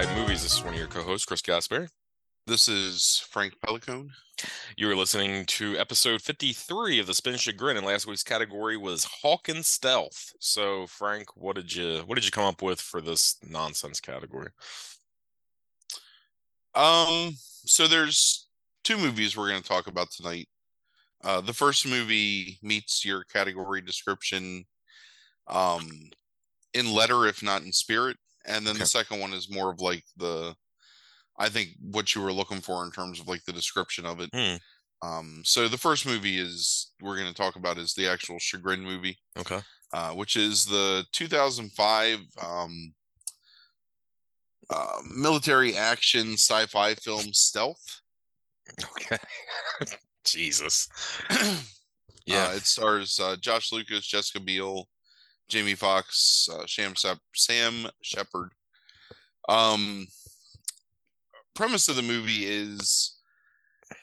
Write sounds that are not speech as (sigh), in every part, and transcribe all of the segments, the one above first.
Five Movies. This is one of your co-hosts, Chris Gasper. This is Frank Pelicone. You are listening to episode 53 of the Spin Chagrin, and last week's category was Hawk and Stealth. So, Frank, what did you what did you come up with for this nonsense category? Um, so there's two movies we're going to talk about tonight. Uh, the first movie meets your category description um, in letter, if not in spirit, and then okay. the second one is more of like the, I think what you were looking for in terms of like the description of it. Hmm. Um, so the first movie is we're going to talk about is the actual Chagrin movie. Okay. Uh, which is the 2005 um, uh, military action sci-fi film Stealth. Okay. (laughs) Jesus. (clears throat) yeah, uh, it stars uh, Josh Lucas, Jessica Biel, Jamie Foxx, uh, Sam Sam Shepard. Um, premise of the movie is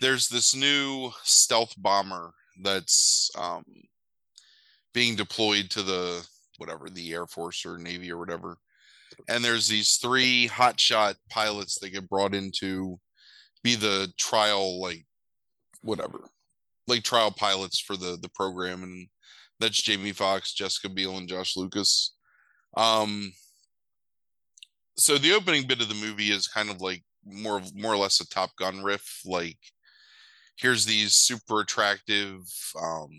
there's this new stealth bomber that's um, being deployed to the whatever the Air Force or Navy or whatever, and there's these three hotshot pilots that get brought into be the trial like whatever like trial pilots for the the program and that's Jamie Foxx, Jessica Biel, and Josh Lucas. Um, so the opening bit of the movie is kind of like more more or less a Top Gun riff. Like, here's these super attractive um,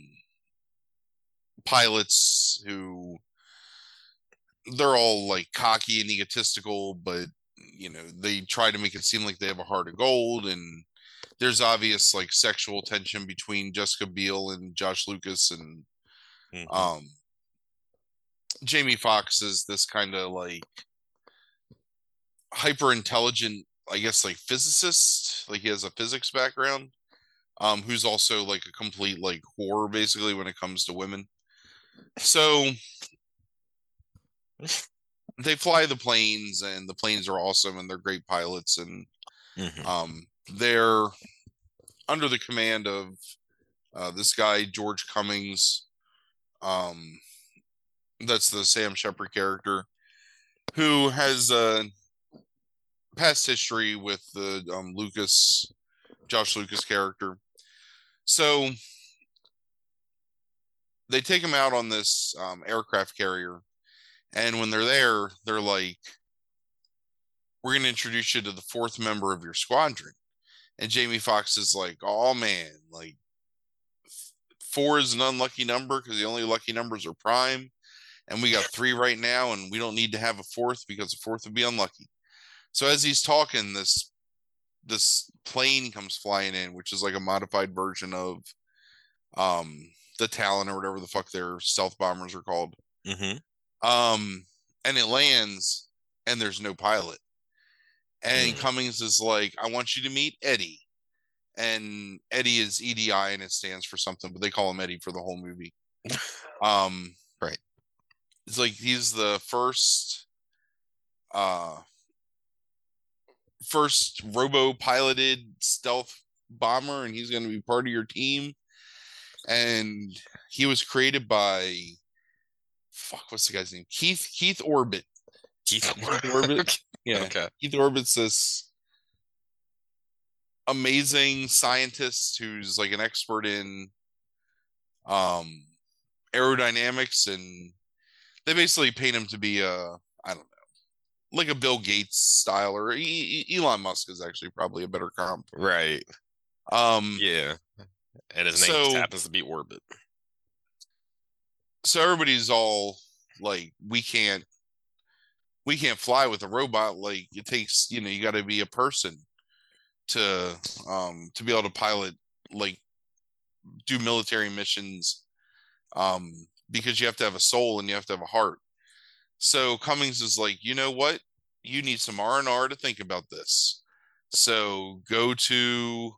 pilots who they're all like cocky and egotistical, but you know they try to make it seem like they have a heart of gold and there's obvious like sexual tension between Jessica Biel and Josh Lucas and mm-hmm. um Jamie Foxx is this kind of like hyper intelligent, I guess like physicist, like he has a physics background, um, who's also like a complete like whore basically when it comes to women. So they fly the planes and the planes are awesome and they're great pilots and mm-hmm. um they're under the command of uh, this guy George Cummings. Um, that's the Sam Shepard character, who has a past history with the um, Lucas, Josh Lucas character. So they take him out on this um, aircraft carrier, and when they're there, they're like, "We're going to introduce you to the fourth member of your squadron." And Jamie Foxx is like, oh man, like four is an unlucky number because the only lucky numbers are prime. And we got three right now, and we don't need to have a fourth because a fourth would be unlucky. So as he's talking, this this plane comes flying in, which is like a modified version of um the Talon or whatever the fuck their stealth bombers are called. Mm-hmm. Um, and it lands, and there's no pilot. And mm. Cummings is like, I want you to meet Eddie. And Eddie is EDI and it stands for something, but they call him Eddie for the whole movie. (laughs) um, right. It's like he's the first uh first robo piloted stealth bomber and he's going to be part of your team and he was created by fuck what's the guy's name keith keith orbit keith, keith orbit (laughs) yeah. Okay. Keith Orbit's this amazing scientist who's like an expert in um aerodynamics and they basically paint him to be a I don't know like a Bill Gates style or e- Elon Musk is actually probably a better comp. Right. Um yeah. And his name so, happens to be Orbit. So everybody's all like we can't we can't fly with a robot like it takes you know you got to be a person to um to be able to pilot like do military missions um because you have to have a soul and you have to have a heart. So cummings is like you know what? You need some r&r to think about this. So go to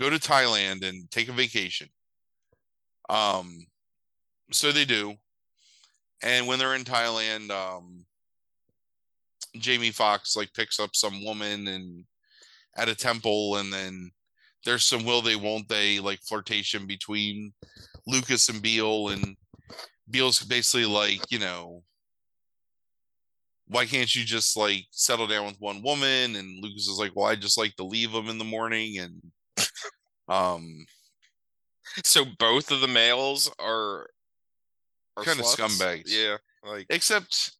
go to thailand and take a vacation. Um so they do. And when they're in Thailand, um, Jamie foxx like picks up some woman and at a temple, and then there's some will they won't they like flirtation between Lucas and Biel, and Biel's basically like you know why can't you just like settle down with one woman? And Lucas is like, well, I just like to leave them in the morning. And (laughs) um, so both of the males are, are kind sluts? of scumbags. Yeah, like except,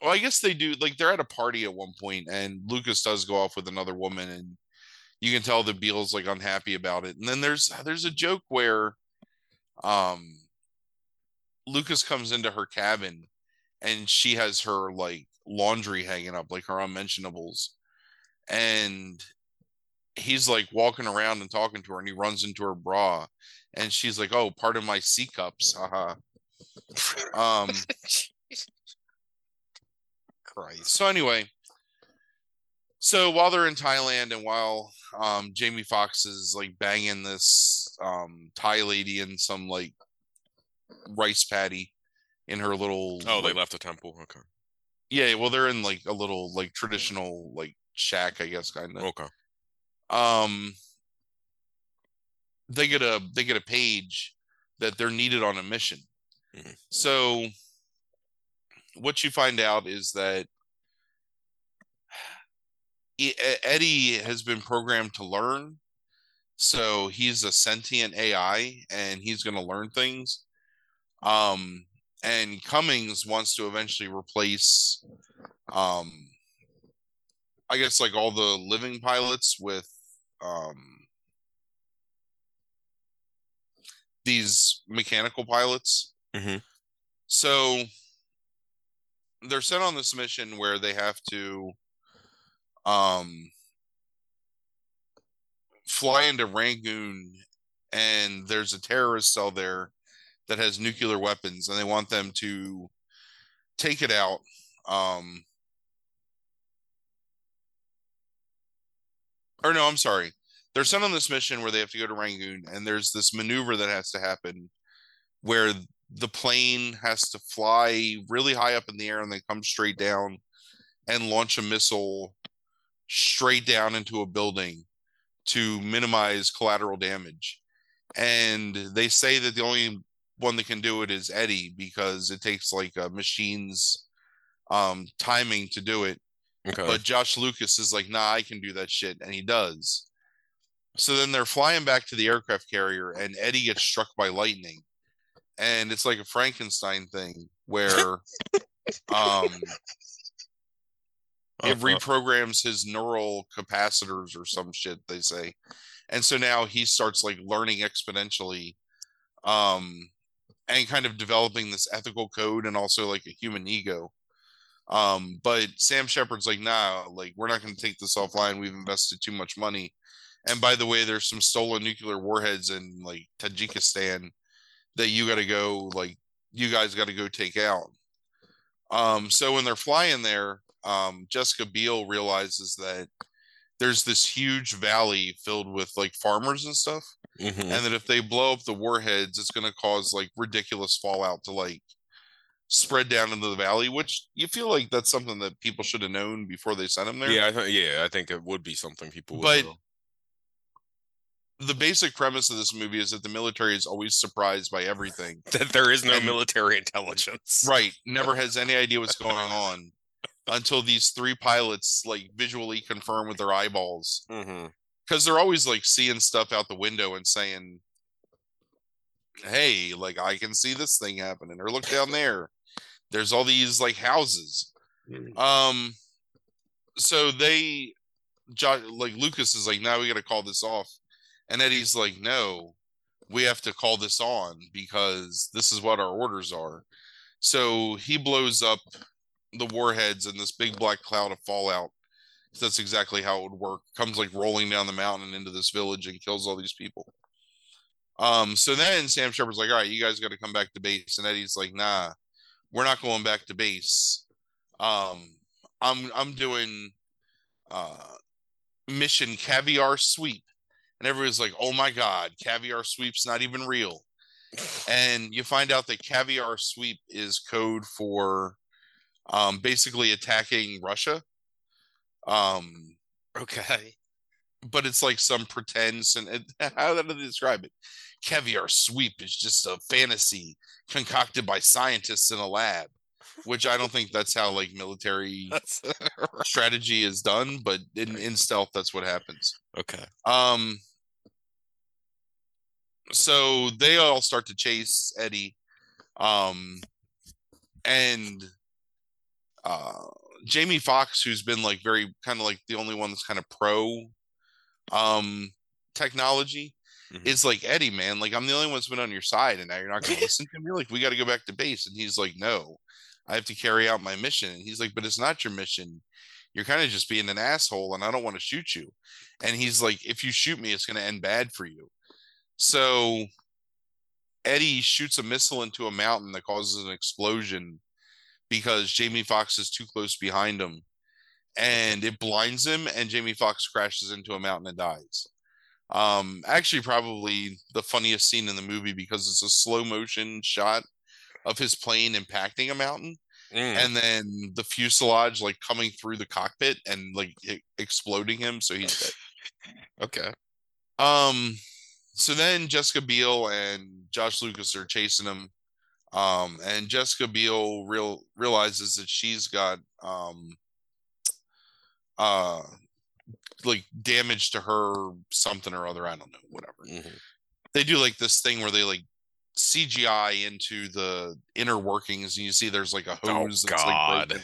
well, I guess they do. Like they're at a party at one point, and Lucas does go off with another woman, and you can tell the Biel's like unhappy about it. And then there's there's a joke where, um, Lucas comes into her cabin, and she has her like laundry hanging up, like her unmentionables. And he's like walking around and talking to her, and he runs into her bra, and she's like, "Oh, part of my C cups." Haha. (laughs) um. Christ. So anyway, so while they're in Thailand and while um, Jamie Foxx is like banging this um, Thai lady in some like rice paddy in her little. Oh, they left the temple. Okay. Yeah, well, they're in like a little like traditional like shack, I guess, kind of. Okay. Um, they get a they get a page that they're needed on a mission. Mm-hmm. So, what you find out is that (sighs) Eddie has been programmed to learn. So he's a sentient AI and he's going to learn things. Um, and Cummings wants to eventually replace, um, I guess, like all the living pilots with um, these mechanical pilots. Mm-hmm. So they're sent on this mission where they have to um, fly into Rangoon, and there's a terrorist cell there that has nuclear weapons, and they want them to take it out. Um, or no, I'm sorry. They're sent on this mission where they have to go to Rangoon, and there's this maneuver that has to happen where the plane has to fly really high up in the air and then come straight down and launch a missile straight down into a building to minimize collateral damage. And they say that the only one that can do it is Eddie because it takes like a machine's um, timing to do it. Okay. But Josh Lucas is like, nah, I can do that shit. And he does. So then they're flying back to the aircraft carrier, and Eddie gets struck by lightning. And it's like a Frankenstein thing (laughs) where um, it uh-huh. reprograms his neural capacitors or some shit they say. And so now he starts like learning exponentially um and kind of developing this ethical code and also like a human ego. Um but sam shepard's like nah like we're not going to take this offline. We've invested too much money. And by the way there's some stolen nuclear warheads in like tajikistan that you got to go like you guys got to go take out um so when they're flying there um, Jessica Biel realizes that there's this huge valley filled with like farmers and stuff, mm-hmm. and that if they blow up the warheads, it's going to cause like ridiculous fallout to like spread down into the valley. Which you feel like that's something that people should have known before they sent them there. Yeah, I th- yeah, I think it would be something people. but know. The basic premise of this movie is that the military is always surprised by everything. (laughs) that there is no and, military intelligence. Right. Never (laughs) has any idea what's going on until these three pilots like visually confirm with their eyeballs because mm-hmm. they're always like seeing stuff out the window and saying hey like i can see this thing happening or look down there there's all these like houses mm-hmm. um so they like lucas is like now we gotta call this off and eddie's like no we have to call this on because this is what our orders are so he blows up the warheads and this big black cloud of fallout. That's exactly how it would work. Comes like rolling down the mountain into this village and kills all these people. Um, so then Sam Shepard's like, all right, you guys got to come back to base. And Eddie's like, nah, we're not going back to base. Um, I'm I'm doing uh mission caviar sweep. And everybody's like, oh my god, caviar sweep's not even real. (laughs) And you find out that caviar sweep is code for um, basically attacking Russia. Um, okay, but it's like some pretense and it, (laughs) how do they describe it? Caviar sweep is just a fantasy concocted by scientists in a lab. Which I don't think that's how like military (laughs) strategy is done, but in, in stealth, that's what happens. Okay. Um, so they all start to chase Eddie. Um, and uh, Jamie Foxx, who's been like very kind of like the only one that's kind of pro um technology, mm-hmm. is like Eddie, man. Like I'm the only one that's been on your side, and now you're not going (laughs) to listen to me. Like we got to go back to base, and he's like, no, I have to carry out my mission. And he's like, but it's not your mission. You're kind of just being an asshole, and I don't want to shoot you. And he's like, if you shoot me, it's going to end bad for you. So Eddie shoots a missile into a mountain that causes an explosion because Jamie Foxx is too close behind him and it blinds him and Jamie Foxx crashes into a mountain and dies. Um actually probably the funniest scene in the movie because it's a slow motion shot of his plane impacting a mountain mm. and then the fuselage like coming through the cockpit and like exploding him so he's dead. okay. Um so then Jessica Biel and Josh Lucas are chasing him. Um, and Jessica Biel real realizes that she's got um uh like damage to her something or other. I don't know, whatever. Mm-hmm. They do like this thing where they like CGI into the inner workings, and you see there's like a oh, hose. Oh God. Like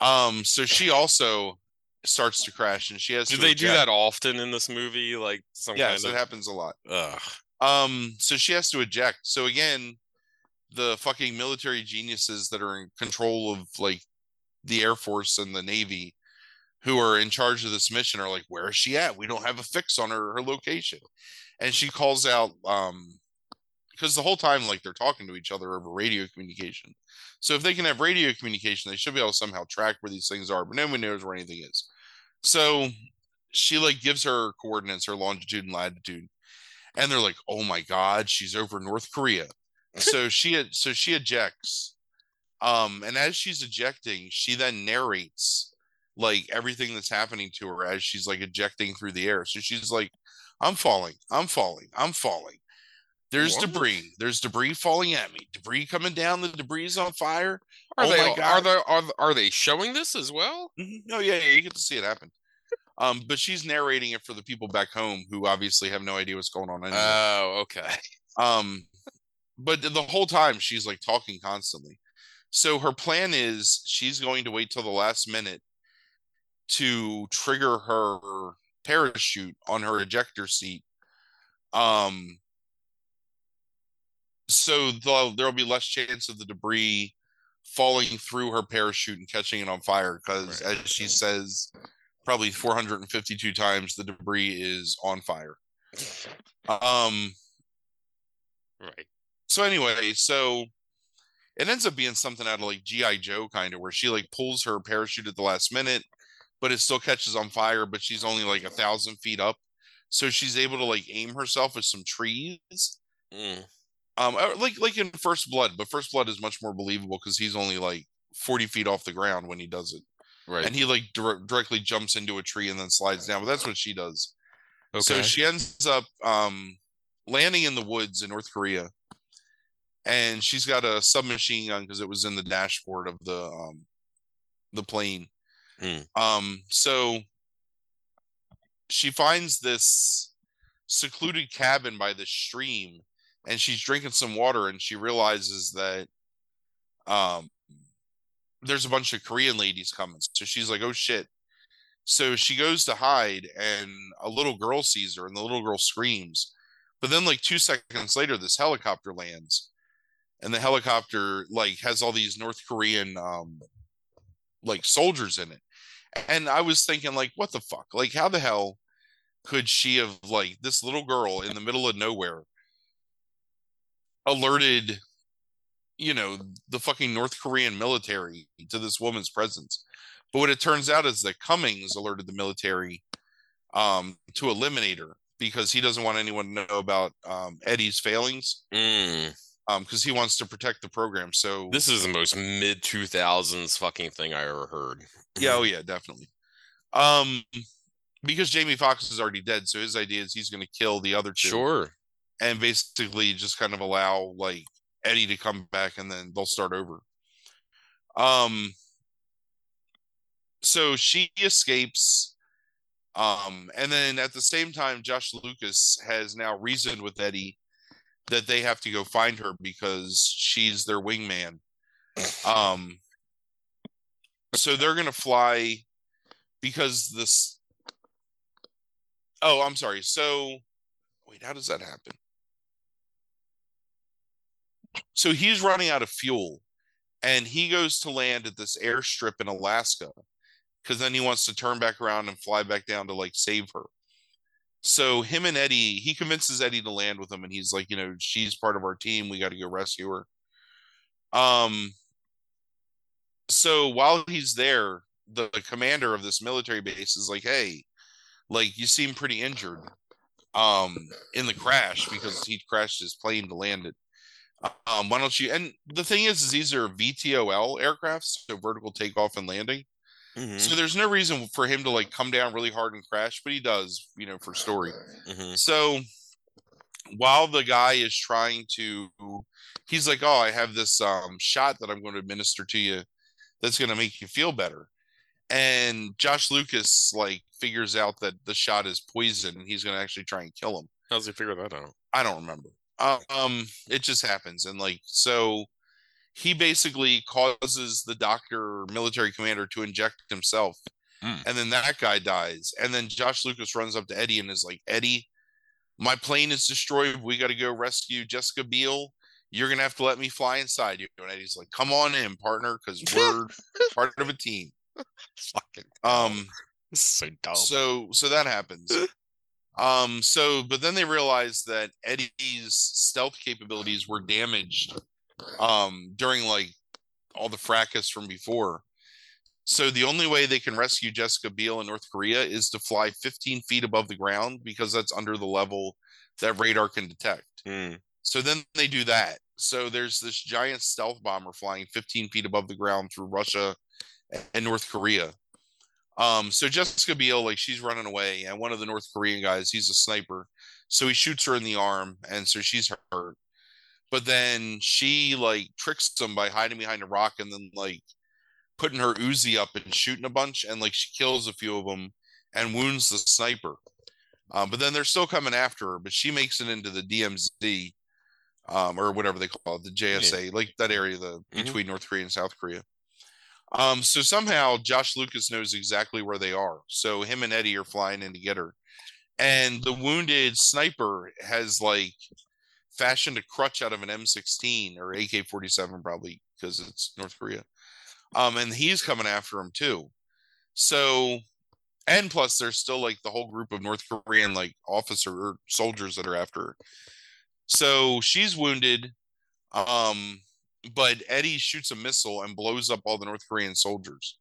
um, so she also starts to crash and she has to do they eject. do that often in this movie like some yes kind of... it happens a lot Ugh. um so she has to eject so again the fucking military geniuses that are in control of like the air force and the navy who are in charge of this mission are like where is she at we don't have a fix on her her location and she calls out um because the whole time like they're talking to each other over radio communication. So if they can have radio communication they should be able to somehow track where these things are but nobody knows where anything is. So she like gives her coordinates her longitude and latitude and they're like oh my god she's over north korea. So (laughs) she so she ejects um and as she's ejecting she then narrates like everything that's happening to her as she's like ejecting through the air. So she's like i'm falling i'm falling i'm falling there's what? debris. There's debris falling at me. Debris coming down. The debris is on fire. Are oh they? My God. Are they? Are, are they showing this as well? Mm-hmm. Oh yeah, yeah. You get to see it happen. Um, but she's narrating it for the people back home who obviously have no idea what's going on. Anyway. Oh, okay. Um, but the whole time she's like talking constantly. So her plan is she's going to wait till the last minute to trigger her parachute on her ejector seat. Um, so there'll be less chance of the debris falling through her parachute and catching it on fire because right. as she says probably 452 times the debris is on fire. Um right. so anyway so it ends up being something out of like gi joe kind of where she like pulls her parachute at the last minute but it still catches on fire but she's only like a thousand feet up. So she's able to like aim herself at some trees. Mm. Um, uh, like like in First Blood, but First Blood is much more believable because he's only like forty feet off the ground when he does it, right? And he like dir- directly jumps into a tree and then slides down. But that's what she does. Okay. So she ends up um, landing in the woods in North Korea, and she's got a submachine gun because it was in the dashboard of the um, the plane. Mm. Um, so she finds this secluded cabin by the stream and she's drinking some water and she realizes that um there's a bunch of Korean ladies coming. So she's like, "Oh shit." So she goes to hide and a little girl sees her and the little girl screams. But then like 2 seconds later this helicopter lands and the helicopter like has all these North Korean um like soldiers in it. And I was thinking like what the fuck? Like how the hell could she have like this little girl in the middle of nowhere alerted you know the fucking north korean military to this woman's presence. But what it turns out is that cummings alerted the military um, to eliminate her because he doesn't want anyone to know about um, eddie's failings mm. um because he wants to protect the program. So this is the most mid 2000s fucking thing i ever heard. Yeah oh yeah definitely. Um because jamie Foxx is already dead so his idea is he's going to kill the other two. Sure and basically just kind of allow like Eddie to come back and then they'll start over. Um, so she escapes. Um, and then at the same time, Josh Lucas has now reasoned with Eddie that they have to go find her because she's their wingman. Um, so they're gonna fly because this. Oh, I'm sorry. So, wait, how does that happen? So he's running out of fuel, and he goes to land at this airstrip in Alaska because then he wants to turn back around and fly back down to like save her. So him and Eddie, he convinces Eddie to land with him, and he's like, you know, she's part of our team. We got to go rescue her. Um. So while he's there, the, the commander of this military base is like, "Hey, like you seem pretty injured, um, in the crash because he crashed his plane to land it. Um, why don't you?" And the thing is, is these are VTOL aircrafts, so vertical takeoff and landing. Mm-hmm. So there's no reason for him to like come down really hard and crash, but he does, you know, for story. Mm-hmm. So while the guy is trying to, he's like, "Oh, I have this um, shot that I'm going to administer to you, that's going to make you feel better." And Josh Lucas like figures out that the shot is poison, and he's going to actually try and kill him. How's he figure that out? I don't remember. Um, it just happens, and like so he basically causes the doctor military commander to inject himself mm. and then that guy dies and then josh lucas runs up to eddie and is like eddie my plane is destroyed. We got to go rescue jessica biel. You're gonna have to let me fly inside you. And eddie's like come on in partner because we're (laughs) part of a team. Fucking um so dumb. so so that happens um so but then they realize that eddie's stealth capabilities were damaged um, during like all the fracas from before. So the only way they can rescue Jessica Biel in North Korea is to fly 15 feet above the ground because that's under the level that radar can detect. Mm. So then they do that. So there's this giant stealth bomber flying 15 feet above the ground through Russia and North Korea. Um, so Jessica Biel, like she's running away, and one of the North Korean guys, he's a sniper, so he shoots her in the arm, and so she's hurt but then she like tricks him by hiding behind a rock and then like putting her Uzi up and shooting a bunch and like she kills a few of them and wounds the sniper. Um, but then they're still coming after her, but she makes it into the DMZ um, or whatever they call it, the JSA, yeah. like that area the mm-hmm. between North Korea and South Korea. Um, so somehow Josh Lucas knows exactly where they are. So him and Eddie are flying in to get her. And the wounded sniper has like fashioned a crutch out of an M16 or AK-47 probably because it's North Korea. Um, and he's coming after him too. So, and plus there's still like the whole group of North Korean like officer or soldiers that are after her. So she's wounded. Um, but Eddie shoots a missile and blows up all the North Korean soldiers.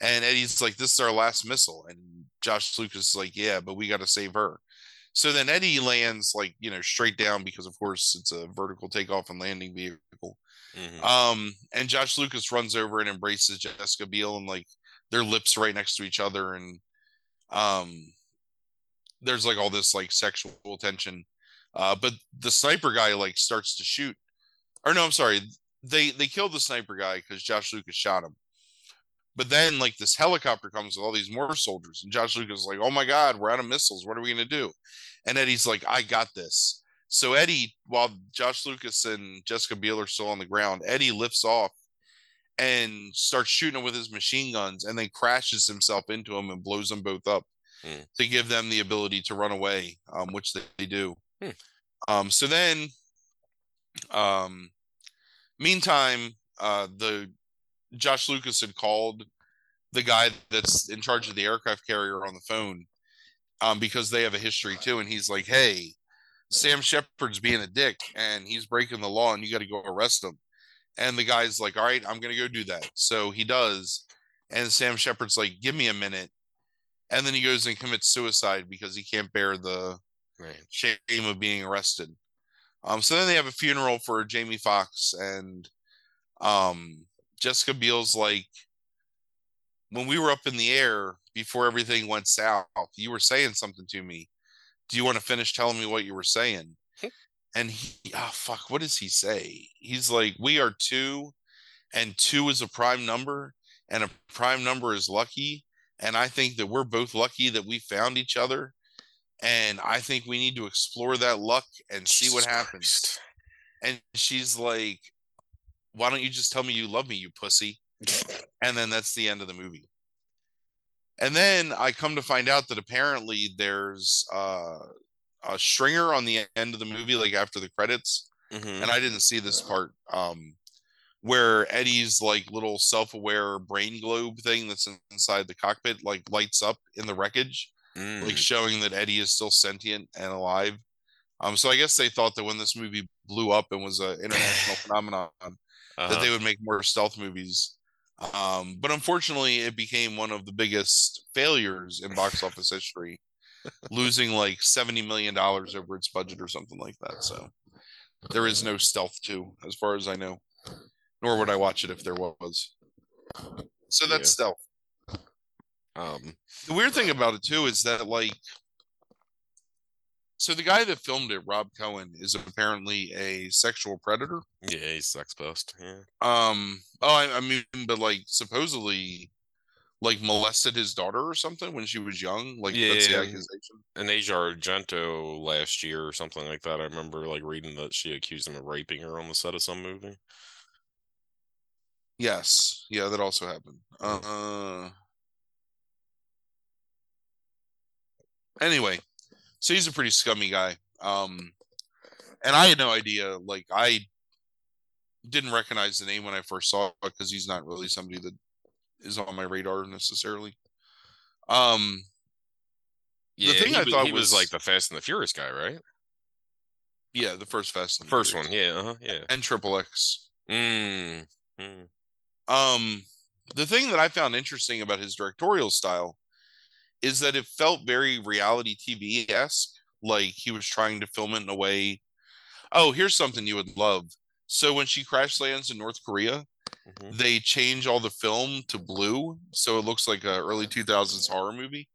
And Eddie's like, "This is our last missile," and Josh Lucas is like, "Yeah, but we got to save her." So then Eddie lands like you know straight down because of course it's a vertical takeoff and landing vehicle. Mm-hmm. Um, and Josh Lucas runs over and embraces Jessica Biel and like their lips right next to each other and um there's like all this like sexual tension. Uh, but the sniper guy like starts to shoot. Or no, I'm sorry. They they killed the sniper guy because Josh Lucas shot him. But then like this helicopter comes with all these more soldiers, and Josh Lucas is like, "Oh my God, we're out of missiles. What are we gonna do?" And Eddie's like, "I got this." So Eddie, while Josh Lucas and Jessica Biel are still on the ground, Eddie lifts off and starts shooting them with his machine guns, and then crashes himself into them and blows them both up mm. to give them the ability to run away, um, which they, they do. Mm. Um, so then, um, meantime, uh, the Josh Lucas had called the guy that's in charge of the aircraft carrier on the phone um, because they have a history too. And he's like, hey, Sam Shepard's being a dick and he's breaking the law and you got to go arrest him. And the guy's like, all right, I'm going to go do that. So he does. And Sam Shepard's like, give me a minute. And then he goes and commits suicide because he can't bear the right. shame of being arrested. Um, so then they have a funeral for Jamie Foxx and um, Jessica Biel's like, when we were up in the air before everything went south, you were saying something to me. Do you want to finish telling me what you were saying? and he, oh fuck, what does he say? He's like, we are two, and two is a prime number, and a prime number is lucky. And I think that we're both lucky that we found each other. And I think we need to explore that luck and see what happens. Christ. And she's like, Why don't you just tell me you love me, you pussy? and then that's the end of the movie. And then I come to find out that apparently there's uh, a stinger on the end of the movie, like after the credits. Mm-hmm. And I didn't see this part. Um, where Eddie's like little self-aware brain globe thing that's inside the cockpit like lights up in the wreckage, mm. like showing that Eddie is still sentient and alive. Um, so I guess they thought that when this movie blew up and was an international (sighs) phenomenon, uh-huh. that they would make more stealth movies. Um, but unfortunately, it became one of the biggest failures in box (laughs) office history, losing like seventy million dollars over its budget or something like that. So there is no stealth two, as far as I know nor would I watch it if there was. So that's yeah. stealth. Um, the weird thing about it too is that like, so the guy that filmed it, Rob Cohen, is apparently a sexual predator. Yeah, he's sex pest. Yeah. Um. Oh, I, I mean, but like supposedly, like molested his daughter or something when she was young. Like yeah, that's the accusation. And Asia Argento last year or something like that. I remember like reading that she accused him of raping her on the set of some movie. Yes. Yeah, that also happened. Uh anyway, so he's a pretty scummy guy. Um and I had no idea, like I didn't recognize the name when I first saw it because he's not really somebody that is on my radar necessarily. Um yeah, the thing I thought he was, was, like the Fast and the Furious guy, right? Yeah, the first Fast and first one, yeah, uh-huh, yeah, and Triple X. Mm, mm. Um, the thing that I found interesting about his directorial style is that it felt very reality TV esque. Like he was trying to film it in a way. Oh, here's something you would love. So when she crash lands in North Korea, mm-hmm. they change all the film to blue, so it looks like a early 2000s horror movie.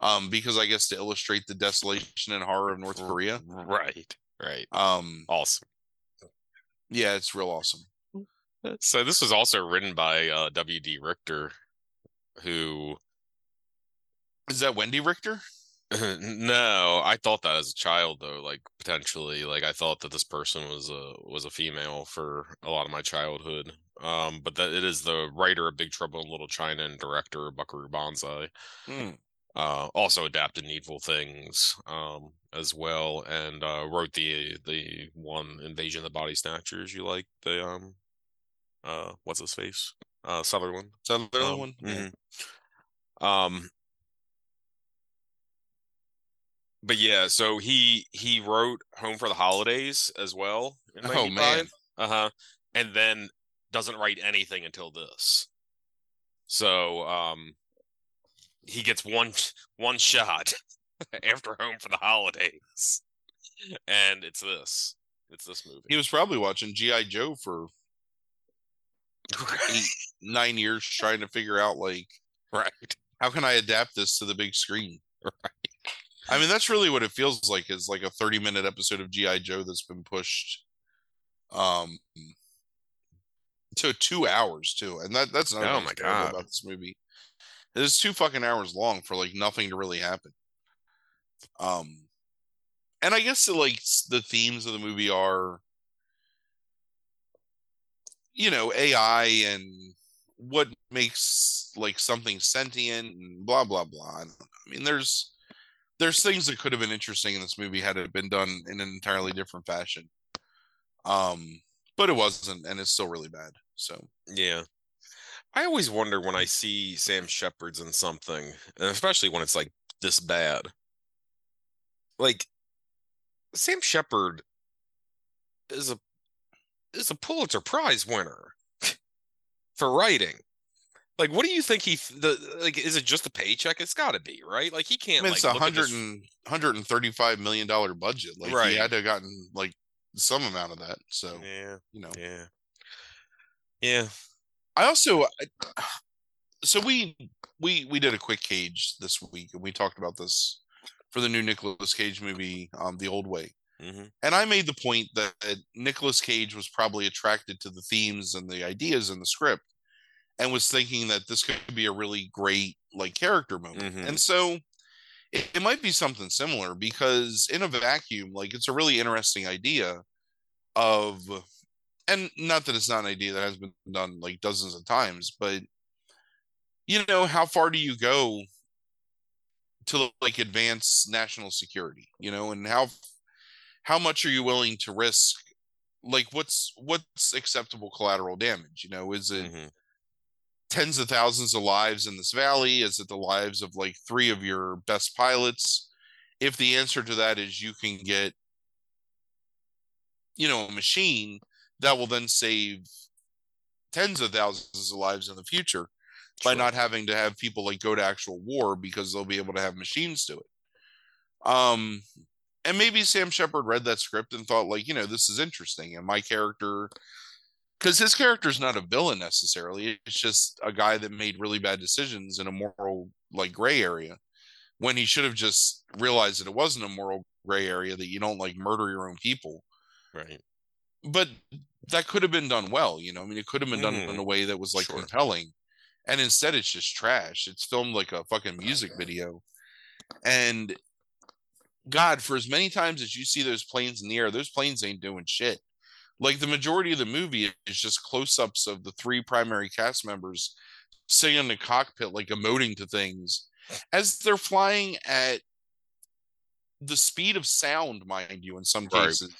Um, because I guess to illustrate the desolation and horror of North Korea. Right. Right. Um, awesome. Yeah, it's real awesome. So this was also written by uh, W.D. Richter, who is that Wendi Richter? (laughs) no, I thought that as a child though, like potentially, like I thought that this person was a was a female for a lot of my childhood. Um, but that it is the writer of Big Trouble in Little China and director of Buckaroo Banzai. Mm. Uh, also adapted Needful Things um, as well, and uh, wrote the the one Invasion of the Body Snatchers. You like the um uh what's his face uh Sutherland Sutherland um, mm-hmm. um but yeah so he he wrote Home for the Holidays as well oh man. uh-huh and then doesn't write anything until this. So um he gets one one shot (laughs) after Home for the Holidays and it's this it's this movie. He was probably watching GI Joe for eight, (laughs) nine years trying to figure out like right. how can I adapt this to the big screen? (laughs) Right. I mean, that's really what it feels like is like a 30 minute episode of G.I. Joe that's been pushed um to two hours too. And that that's not oh my god about this movie. It's two fucking hours long for like nothing to really happen. Um and I guess the, like the themes of the movie are you know AI and what makes like something sentient and blah blah blah. I mean, there's there's things that could have been interesting in this movie had it been done in an entirely different fashion. Um, but it wasn't, and it's still really bad. So yeah, I always wonder when I see Sam Shepard's in something, and especially when it's like this bad. Like Sam Shepard is a is a Pulitzer Prize winner (laughs) for writing. Like, what do you think he the like? Is it just a paycheck? It's got to be right. Like, he can't. I mean, it's a hundred and hundred and thirty five million dollar budget. Like, right. he had to have gotten like some amount of that. So yeah, you know, yeah, yeah. I also, (sighs) so we we we did a quick cage this week, and we talked about this for the new Nicolas Cage movie, um, The Old Way. Mm-hmm. And I made the point that Nicolas Cage was probably attracted to the themes and the ideas in the script and was thinking that this could be a really great like character moment. Mm-hmm. And so it, it might be something similar because in a vacuum, like it's a really interesting idea of and not that it's not an idea that has been done like dozens of times, but you know, how far do you go to like advance national security, you know, and how how much are you willing to risk like what's what's acceptable collateral damage, you know, is it mm-hmm. Tens of thousands of lives in this valley? Is it the lives of like three of your best pilots? If the answer to that is you can get you know a machine that will then save tens of thousands of lives in the future by not having to have people like go to actual war because they'll be able to have machines do it. Um, and maybe Sam Shepard read that script and thought like, you know, this is interesting, and my character, because his character is not a villain necessarily, it's just a guy that made really bad decisions in a moral like gray area, when he should have just realized that it wasn't a moral gray area that you don't like murder your own people, right? But that could have been done well, you know. I mean, it could have been done mm, in a way that was like sure. compelling and instead it's just trash. It's filmed like a fucking music video. And God, for as many times as you see those planes in the air, those planes ain't doing shit. Like the majority of the movie is just close ups of the three primary cast members sitting in the cockpit, like emoting to things as they're flying at the speed of sound, mind you, in some cases. Right.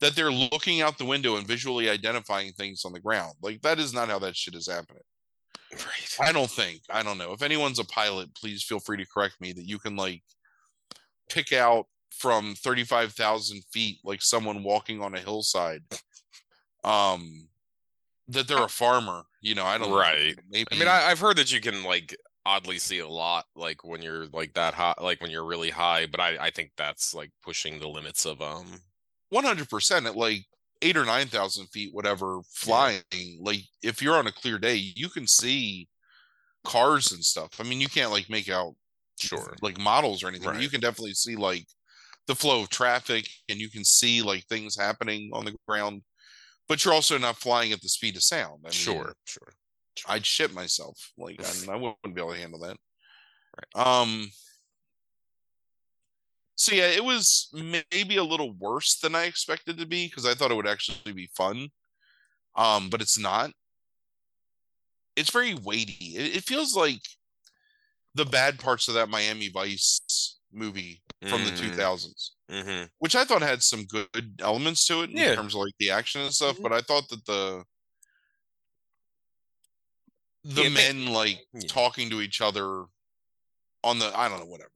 That they're looking out the window and visually identifying things on the ground. Like that is not how that shit is happening. Right. I don't think. I don't know. If anyone's a pilot, please feel free to correct me that you can like pick out from 35,000 feet like someone walking on a hillside. Um that they're a farmer, you know, I don't right. Know, maybe I mean I, I've heard that you can like oddly see a lot like when you're like that high like when you're really high, but I, I think that's like pushing the limits of um 100% at like eight or nine thousand feet, whatever, flying. Yeah. Like if you're on a clear day, you can see cars and stuff. I mean, you can't like make out sure like models or anything. Right. You can definitely see like the flow of traffic, and you can see like things happening on the ground. But you're also not flying at the speed of sound. I mean, sure, sure. I'd shit myself. Like I, (laughs) I wouldn't be able to handle that. Right. Um so yeah, it was maybe a little worse than I expected to be because I thought it would actually be fun. Um, but it's not. It's very weighty. It, it feels like the bad parts of that Miami Vice movie from mm. the 2000s, mm-hmm. which I thought had some good elements to it in yeah. terms of like the action and stuff. Mm-hmm. But I thought that the the yeah, men like yeah. talking to each other on the I don't know whatever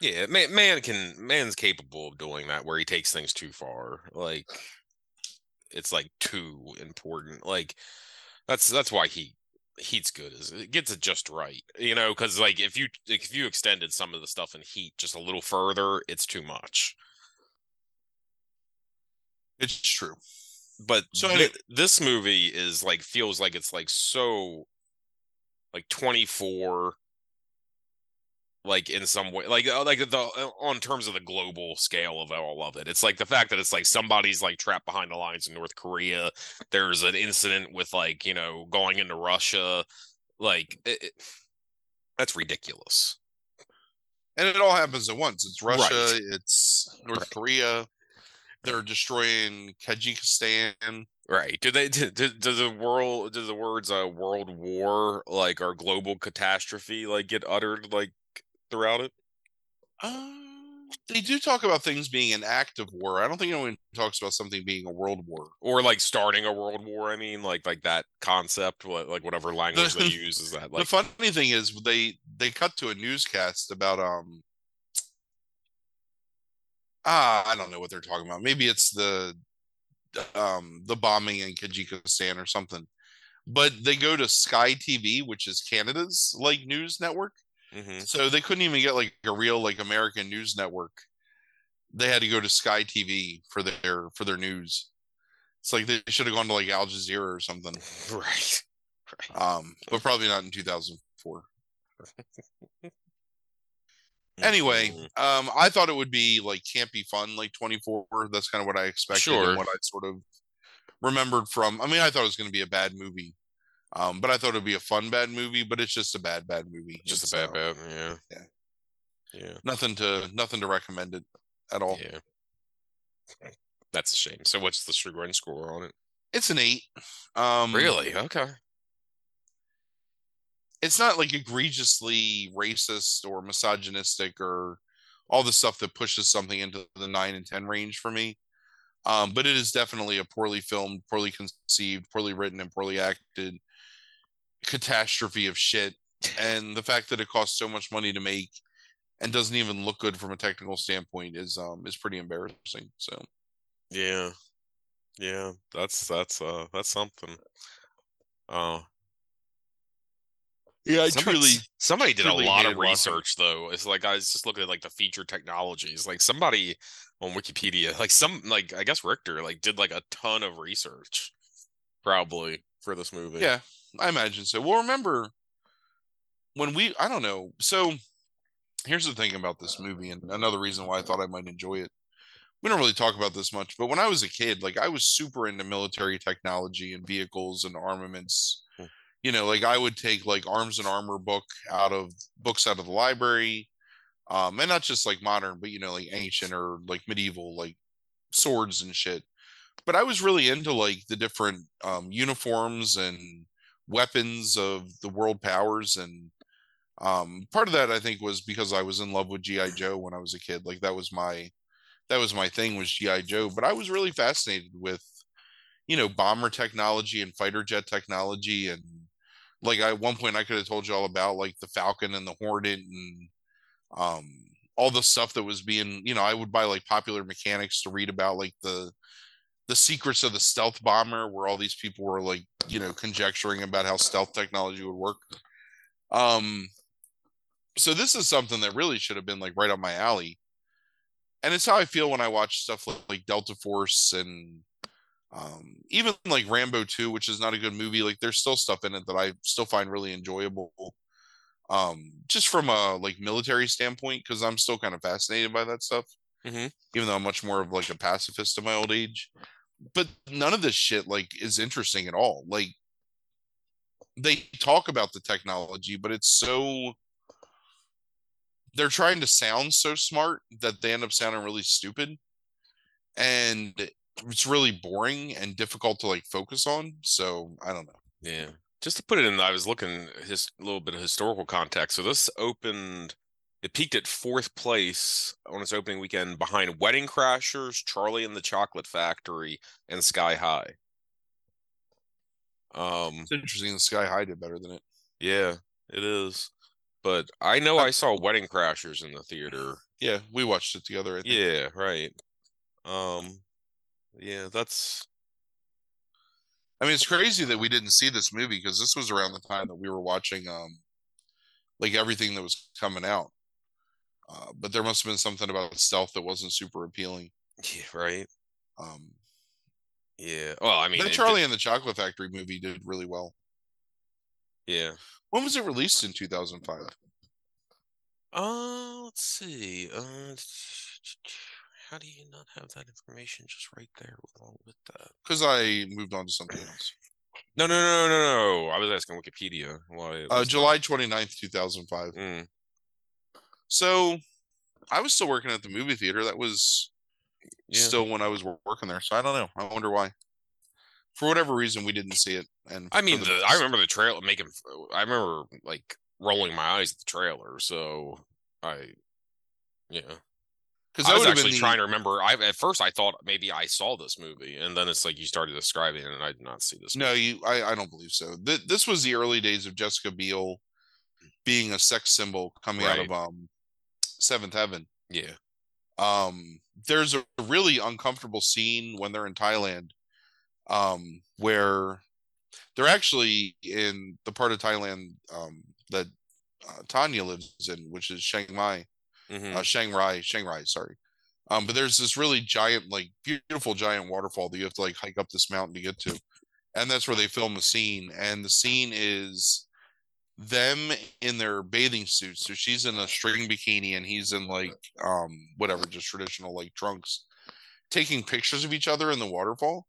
yeah, man, man can man's capable of doing that where he takes things too far. Like it's like too important. Like that's that's why he heat's good is it gets it just right you know because like if you if you extended some of the stuff in heat just a little further it's too much. It's true. But so th- this movie is like feels like it's like so like 24 like in some way like uh, like the uh, on terms of the global scale of all of it it's like the fact that it's like somebody's like trapped behind the lines in north korea there's an incident with like you know going into russia like it, it, that's ridiculous and it all happens at once it's russia right. it's north right. korea they're destroying Kyrgyzstan. Right. Do they do, do, do the world do the words uh world war like our global catastrophe like get uttered like throughout it? Uh, they do talk about things being an act of war. I don't think anyone talks about something being a world war or like starting a world war. I mean, like like that concept, like whatever language they (laughs) use is that. Like... The funny thing is, they they cut to a newscast about um. Ah, I don't know what they're talking about. Maybe it's the um the bombing in Kyrgyzstan or something. But they go to Sky TV, which is Canada's like news network, Mm-hmm. So they couldn't even get like a real like American news network. They had to go to Sky TV for their for their news. It's like they should have gone to like Al Jazeera or something. (laughs) Right. right. Um, but probably not in 2004. (laughs) Anyway, um, I thought it would be like campy fun, like 24. That's kind of what I expected Sure. and what I sort of remembered from. I mean, I thought it was going to be a bad movie, um, but I thought it'd be a fun bad movie. But it's just a bad bad movie. Just It's, a bad, bad. Yeah. yeah. Yeah. Nothing to nothing to recommend it at all. Yeah. That's a shame. So what's the Sugar score on it? It's an eight. Um, Really? Okay. it's not like egregiously racist or misogynistic or all the stuff that pushes something into the nine and ten range for me. Um, but it is definitely a poorly filmed, poorly conceived, poorly written, and poorly acted catastrophe of shit. And the fact that it costs so much money to make and doesn't even look good from a technical standpoint is um is pretty embarrassing. So Yeah. Yeah. That's that's uh that's something. Oh. yeah, I somebody, truly. somebody did truly a lot of watching it. research though. It's like I was just looking at like the feature technologies. Like somebody on Wikipedia, like some like I guess Richter like did like a ton of research probably for this movie. Yeah, I imagine so. Well, remember when we, I don't know. So here's the thing about this movie, and another reason why I thought I might enjoy it. We don't really talk about this much, but when I was a kid, like I was super into military technology and vehicles and armaments. Hmm. You know, like I would take like arms and armor book out of books out of the library. Um, and not just like modern, but you know, like ancient or like medieval, like swords and shit but I was really into like the different um, uniforms and weapons of the world powers, and um, part of that I think was because I was in love with GI Joe when I was a kid. Like that was my that was my thing was GI Joe. But I was really fascinated with you know bomber technology and fighter jet technology, and like I, at one point I could have told you all about like the Falcon and the Hornet and um all the stuff that was being you know I would buy like popular mechanics to read about like the the secrets of the stealth bomber where all these people were like you know conjecturing about how stealth technology would work. Um so this is something that really should have been like right up my alley. And it's how i feel when i watch stuff like, like delta force and um even like rambo 2 which is not a good movie like there's still stuff in it that i still find really enjoyable um just from a like military standpoint because i'm still kind of fascinated by that stuff. Mhm. even though i'm much more of like a pacifist in my old age but none of this shit like is interesting at all like they talk about the technology but it's so they're trying to sound so smart that they end up sounding really stupid and it's really boring and difficult to like focus on so i don't know Yeah. Just to put it in, I was looking his a little bit of historical context. So this opened, it peaked at fourth place on its opening weekend behind Wedding Crashers, Charlie and the Chocolate Factory, and Sky High. Um, it's interesting sky high did better than it yeah, it is. But I know I saw Wedding Crashers in the theater. yeah we watched it together I think. Yeah, right. Um, yeah, that's I mean, it's crazy that we didn't see this movie because this was around the time that we were watching, um, like everything that was coming out. Uh, but there must have been something about stealth that wasn't super appealing. yeah, right. Um, Yeah. Well, I mean, the it did- Charlie and the Chocolate Factory movie did really well. yeah. When was it released in 2005? Uh, let's see. Uh, (sniffs) how do you not have that information just right there along with that? Because I moved on to something else. No, no, no, no, no. I was asking Wikipedia. Why? Uh, July 29th, 2005. Mm, So I was still working at the movie theater. That was yeah. still when I was working there. So I don't know. I wonder why. For whatever reason, we didn't see it. And I mean, the the, I remember the trailer making. I remember like rolling my eyes at the trailer. So I, yeah. because I was would have been actually the, trying to remember. I at first I thought maybe I saw this movie, and then it's like you started describing it, and I did not see this. No, you. I, I don't believe so. Th- this was the early days of Jessica Biel being a sex symbol coming out of um Seventh Heaven. Yeah. Um, there's a really uncomfortable scene when they're in Thailand, um, where they're actually in the part of Thailand um, that uh, Tanya lives in, which is Chiang Mai, Mhm. uh, Chiang Rai, Chiang Rai, sorry. Um, but there's this really giant, like beautiful giant waterfall that you have to like hike up this mountain to get to. And that's where they film the scene. And the scene is them in their bathing suits. So she's in a string bikini and he's in like um whatever, just traditional like trunks, taking pictures of each other in the waterfall.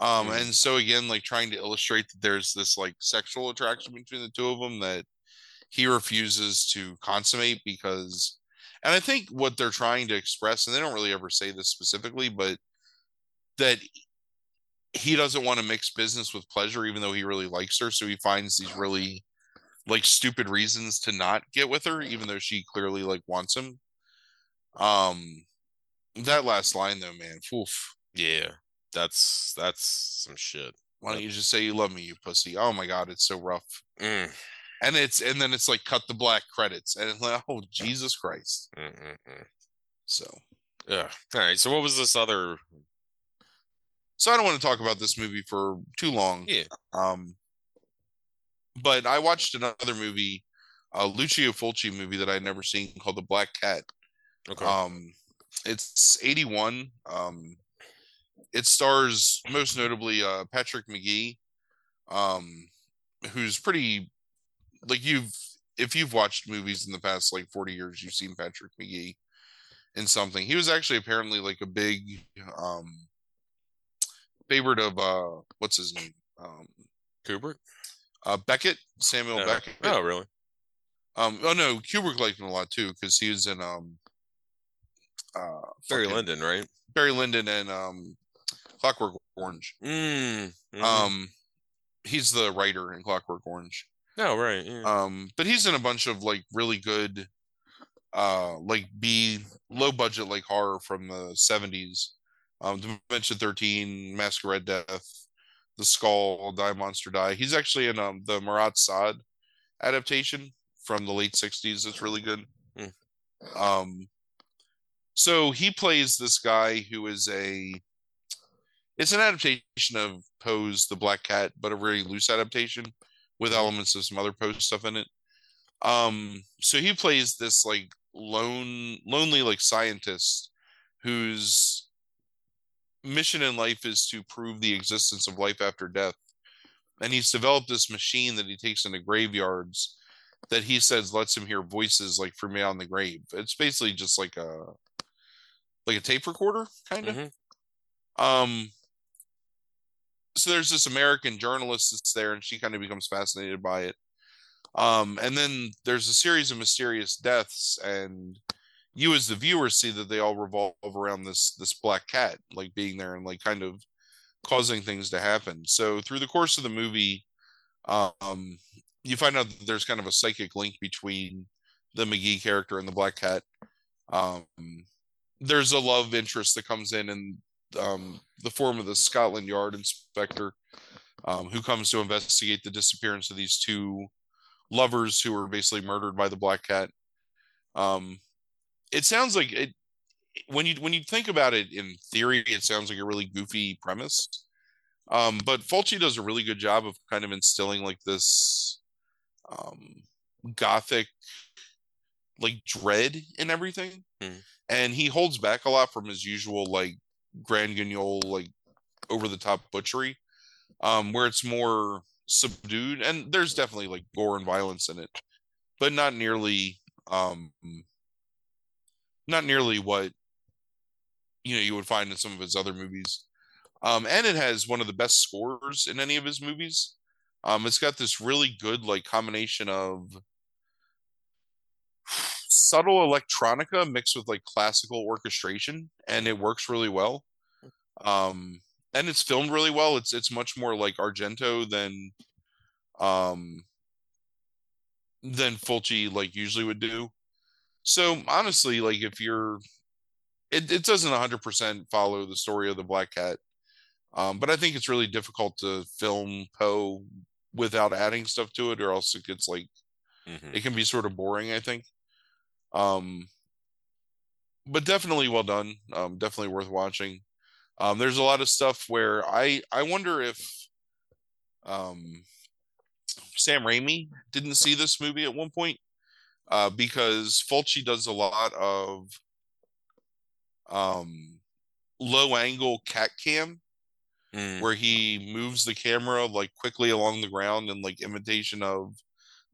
Um, mm. and so again, like trying to illustrate that there's this like sexual attraction between the two of them that he refuses to consummate because and I think what they're trying to express, and they don't really ever say this specifically, but that he doesn't want to mix business with pleasure, even though he really likes her. So he finds these really like stupid reasons to not get with her, even though she clearly like wants him. Um, that last line though, man, oof. Yeah, that's that's some shit. Why don't you just say you love me, you pussy? Oh my god, it's so rough. Mm. And it's and then it's like cut the black credits, and it's like, oh Jesus Christ. Mm-mm-mm. So yeah. All right. So what was this other? So I don't want to talk about this movie for too long. Yeah. Um, but I watched another movie, a Lucio Fulci movie that I'd never seen called The Black Cat. Okay. Um, it's 81. Um, it stars most notably uh, Patrick Magee, um, who's pretty like you've if you've watched movies in the past like 40 years, you've seen Patrick Magee in something. He was actually apparently like a big um favorite of uh what's his name? Um Kubrick? Uh, Beckett, Samuel. Beckett. Oh, really? Um, oh no, Kubrick liked him a lot too because he was in um, uh, Barry Lyndon, right? Barry Lyndon and um, Clockwork Orange. Mm, mm-hmm. Um, he's the writer in Clockwork Orange. Oh, right. Yeah. Um, but he's in a bunch of like really good, uh, like B low budget like horror from the seventies. Um, Dementia Thirteen, Masquerade Death, the Skull, Die Monster Die. He's actually in um, the Marat Sade adaptation from the late '60s. It's really good. Mm. Um, so he plays this guy who is a. It's an adaptation of Poe's The Black Cat, but a very loose adaptation with hmm. elements of some other Poe stuff in it. Um, so he plays this like lone, lonely like scientist who's mission in life is to prove the existence of life after death. And he's developed this machine that he takes into graveyards that he says lets him hear voices like from beyond the grave. It's basically just like a like a tape recorder, kind of. Mm-hmm. Um so there's this American journalist that's there and she kind of becomes fascinated by it. Um, and then there's a series of mysterious deaths and you as the viewer see that they all revolve around this this black cat like being there and like kind of causing things to happen. So through the course of the movie um you find out that there's kind of a psychic link between the Magee character and the black cat. Um there's a love interest that comes in in um, the form of the Scotland Yard inspector um, who comes to investigate the disappearance of these two lovers who were basically murdered by the black cat. Um, it sounds like it when you when you think about it in theory, it sounds like a really goofy premise. Um, but Fulci does a really good job of kind of instilling like this um, gothic like dread in everything. Mm. And he holds back a lot from his usual like grand guignol, like over the top butchery. Um, where it's more subdued and there's definitely like gore and violence in it, but not nearly um not nearly what you know you would find in some of his other movies. Um, and it has one of the best scores in any of his movies. Um, it's got this really good like combination of subtle electronica mixed with like classical orchestration, and it works really well. Um, and it's filmed really well. It's it's much more like Argento than um than Fulci like usually would do. So honestly, like if you're, it, it doesn't 100% follow the story of the Black Cat, um, but I think it's really difficult to film Poe without adding stuff to it, or else it gets like mm-hmm. it can be sort of boring. I think. Um, but definitely well done. Um, definitely worth watching. Um, there's a lot of stuff where I I wonder if um, Sam Raimi didn't see this movie at one point uh, because Fulci does a lot of um, low angle cat cam mm. where he moves the camera like quickly along the ground in like imitation of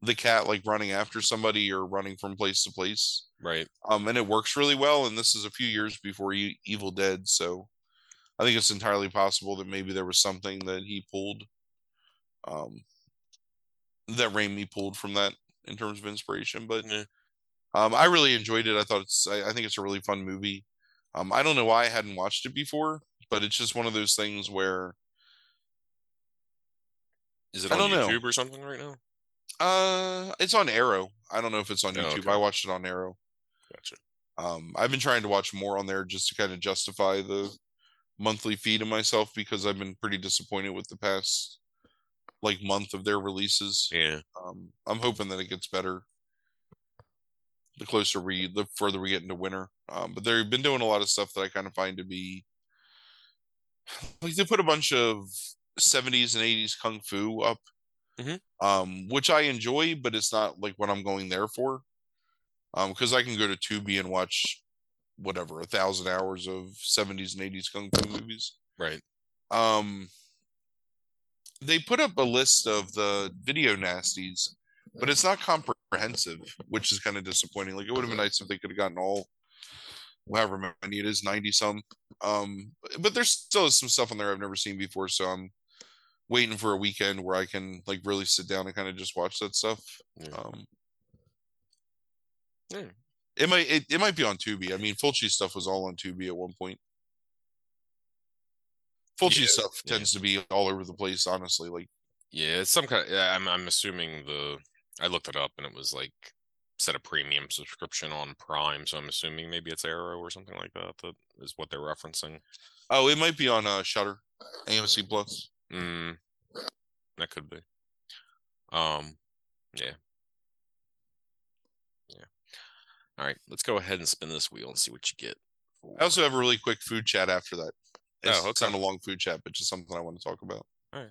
the cat like running after somebody or running from place to place. Right. Um, and it works really well. And this is a few years before e- Evil Dead, so I think it's entirely possible that maybe there was something that he pulled, um, that Raimi pulled from that in terms of inspiration. But Yeah. um, I really enjoyed it. I thought it's, I, I think it's a really fun movie. Um, I don't know why I hadn't watched it before, but it's just one of those things where Is it on don't know. YouTube or something right now? uh, it's on Arrow. I don't know if it's on Oh, YouTube. okay. I watched it on Arrow. Gotcha. Um, I've been trying to watch more on there just to kind of justify the monthly fee to myself because I've been pretty disappointed with the past like month of their releases. Yeah. Um, I'm hoping that it gets better the closer we, the further we get into winter. Um, but they've been doing a lot of stuff that I kind of find to be like they put a bunch of 70s and 80s kung fu up, Mhm. um, which I enjoy, but it's not like what I'm going there for. Um, because I can go to Tubi and watch whatever a thousand hours of 70s and 80s kung fu movies Right. um they put up a list of the video nasties but it's not comprehensive which is kind of disappointing like it would have been nice if they could have gotten all however many it is 90 some um but there's still some stuff on there i've never seen before so i'm waiting for a weekend where i can like really sit down and kind of just watch that stuff Yeah. um Yeah. it might it, it might be on Tubi. I mean, Fulci stuff was all on Tubi at one point. Fulci Yeah, stuff yeah. tends to be all over the place, honestly. Like, Yeah, it's some kind of, yeah, I'm I'm assuming the I looked it up and it was like set a premium subscription on Prime, so I'm assuming maybe it's Arrow or something like that that is what they're referencing. oh, it might be on uh, Shutter, AMC Plus. Mm, that could be. Um, yeah. Yeah. All right, let's go ahead and spin this wheel and see what you get. I also have a really quick food chat after that. It's, Oh, it's okay. not a long food chat, but just something I want to talk about. Uh,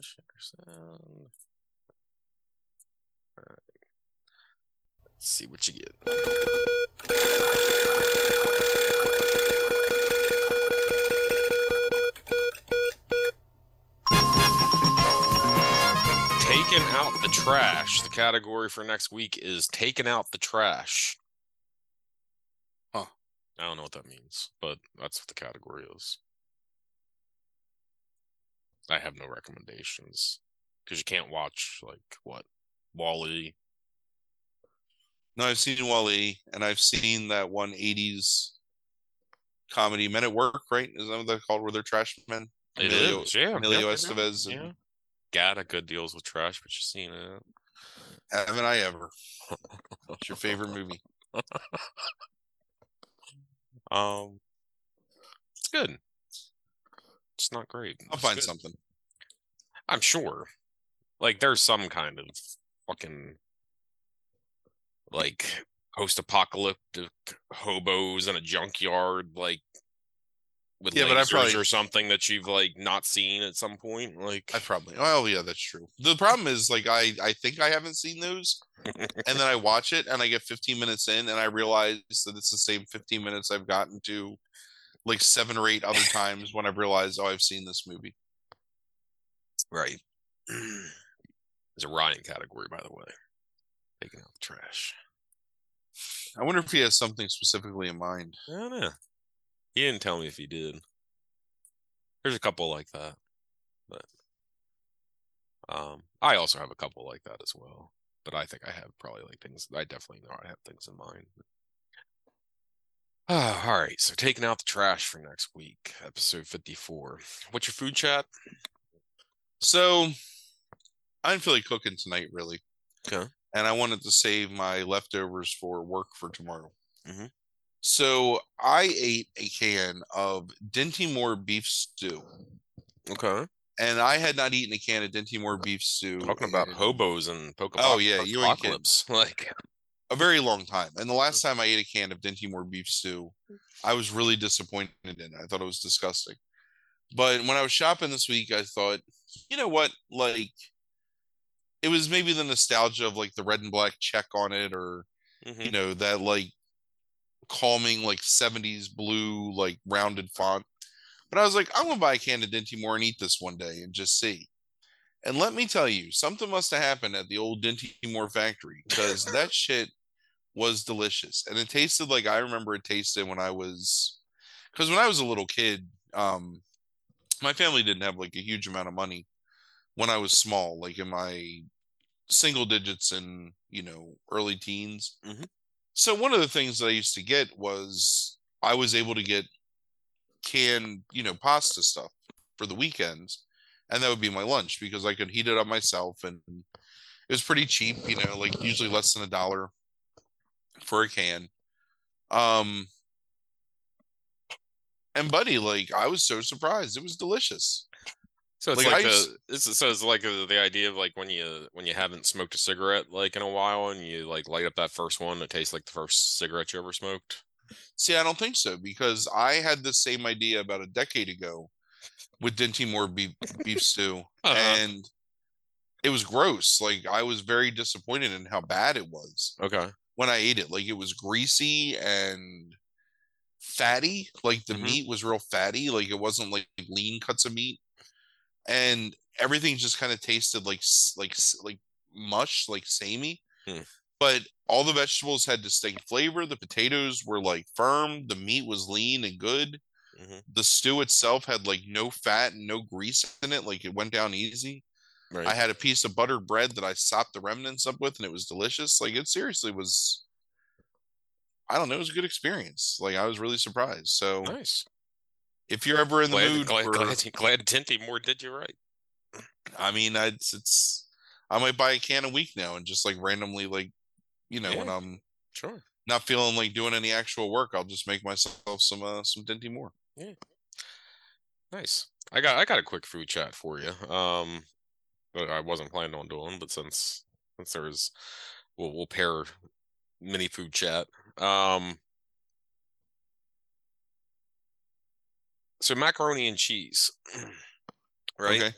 share sound. All right. Let's see what you get. Taking out the trash. The category for next week is taking out the trash. I don't know what that means, but that's what the category is. I have no recommendations because you can't watch like what WALL-E. No, I've seen WALL-E, and I've seen that one '80s comedy Men at Work. Right? Is that what they're called? Where they're trash men? It Emilio- is, yeah. Emilio yeah, yeah, and- Yeah. Gata good deals with trash, but you've seen it. Haven't I ever? (laughs) What's your favorite movie? (laughs) Um, it's good. It's not great. I'll It's find good. something. I'm sure. Like there's some kind of fucking like post-apocalyptic hobos in a junkyard, like with Yeah, but I lasers probably- or something that you've like not seen at some point. Like I probably. Oh yeah, that's true. The problem is like I I think I haven't seen those, and then I (laughs) watch it and I get 15 minutes in and I realize that it's the same 15 minutes I've gotten to like seven or eight other (laughs) times when I've realized oh I've seen this movie. right. (clears throat) There's a Ryan category, by the way. Taking out the trash. I wonder if he has something specifically in mind. I don't know. He didn't tell me if he did. There's a couple like that, but um, I also have a couple like that as well. But I think I have probably like things. I definitely know I have things in mind. (sighs) Ah, all right. So taking out the trash for next week, episode fifty-four. What's your food chat? So I didn't feel like cooking tonight really. Okay. And I wanted to save my leftovers for work for tomorrow. Mhm. So I ate a can of Dinty Moore beef stew. Okay. and I had not eaten a can of Dinty Moore beef stew. Talking about in hobos and Pokemon. Oh, yeah, you ain't kidding. (laughs) Like, a very long time. And the last time I ate a can of Dinty Moore beef stew, I was really disappointed in it. I thought it was disgusting. But when I was shopping this week, I thought, you know what? Like, it was maybe the nostalgia of like the red and black check on it, or mhm. you know that like calming like 70s blue like rounded font. But I was like, I'm gonna buy a can of Dinty Moore and eat this one day and just see. And let me tell you, something must have happened at the old Dinty Moore factory because (laughs) that shit was delicious. And it tasted like I remember it tasted when I was because when I was a little kid, um, my family didn't have like a huge amount of money when I was small, like in my single digits and you know early teens. Mhm. So one of the things that I used to get was I was able to get canned, you know, pasta stuff for the weekends, and that would be my lunch because I could heat it up myself, and it was pretty cheap, you know, like usually less than a dollar for a can. Um, and buddy, like I was so surprised, it was delicious. So it's Like, like, I the it's, so it's like the, the idea of like when you when you haven't smoked a cigarette like in a while and you like light up that first one, it tastes like the first cigarette you ever smoked. See, I don't think so because I had the same idea about a decade ago with Dinty Moore beef, beef stew, (laughs) Uh-huh. and it was gross. Like I was very disappointed in how bad it was Okay. when I ate it. Like it was greasy and fatty. Like the Mhm. meat was real fatty. Like it wasn't like lean cuts of meat, and everything just kind of tasted like like like mush, like samey. Hmm. But all the vegetables had distinct flavor. The potatoes were like firm. The meat was lean and good. Mhm. The stew itself had like no fat and no grease in it. Like it went down easy. Right. I had a piece of buttered bread that I sopped the remnants up with, and it was delicious. Like it seriously was. I don't know. It was a good experience. Like I was really surprised. So nice. If you're ever in the Glad, mood glad, for, glad, glad Dinty Moore did you right. I mean, I, it's, it's. I might buy a can a week now and just like randomly, like, you know, when I'm Sure. not feeling like doing any actual work, I'll just make myself some uh, some Dinty Moore. Yeah, nice. I got I got a quick food chat for you. Um, that I wasn't planning on doing, but since since there's, we'll we'll pair mini food chat. Um, so macaroni and cheese, (clears throat) right? Okay.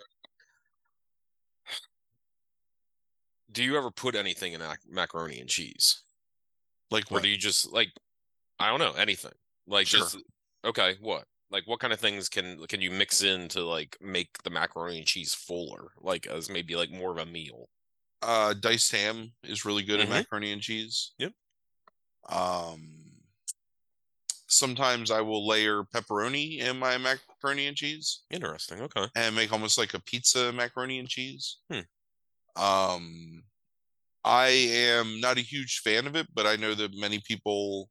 Do you ever put anything in macaroni and cheese, Like or what? do you just like, I don't know, anything? Like Sure. just okay, what? Like what kind of things can can you mix in to like make the macaroni and cheese fuller, like as maybe like more of a meal? Uh, diced ham is really good in Mhm. macaroni and cheese. Yep. Um, sometimes I will layer pepperoni in my macaroni and cheese Interesting. Okay. and make almost like a pizza macaroni and cheese. Hmm. Um, I am not a huge fan of it, but I know that many people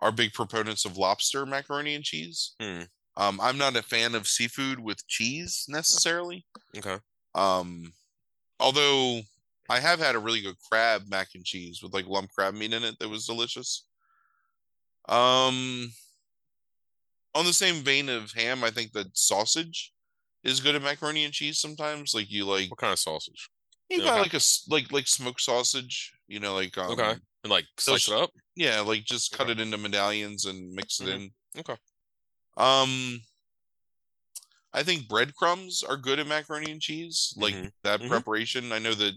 are big proponents of lobster macaroni and cheese. Hmm. Um, I'm not a fan of seafood with cheese necessarily. Okay. Um, although I have had a really good crab mac and cheese with like lump crab meat in it that was delicious. Um, on the same vein of ham, I think that sausage is good at macaroni and cheese sometimes. Like you like What kind of sausage? you got okay. like a like like smoked sausage, you know, like um, Okay. And like slice it up. yeah, like just cut Okay. it into medallions and mix it Mhm. in. Okay. Um, I think breadcrumbs are good at macaroni and cheese, like Mhm. that Mhm. preparation. I know that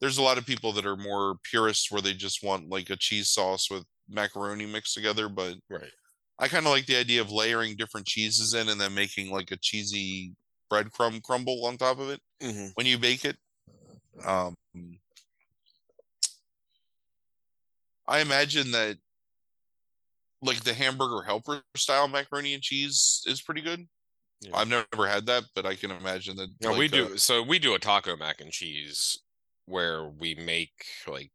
there's a lot of people that are more purists where they just want like a cheese sauce with macaroni mixed together, but Right. I kind of like the idea of layering different cheeses in and then making like a cheesy breadcrumb crumble on top of it Mm-hmm. when you bake it. Um, I imagine that like the hamburger helper style macaroni and cheese is pretty good. Yeah. I've never had that, but I can imagine that. No, we do. uh, so we do a taco mac and cheese where we make like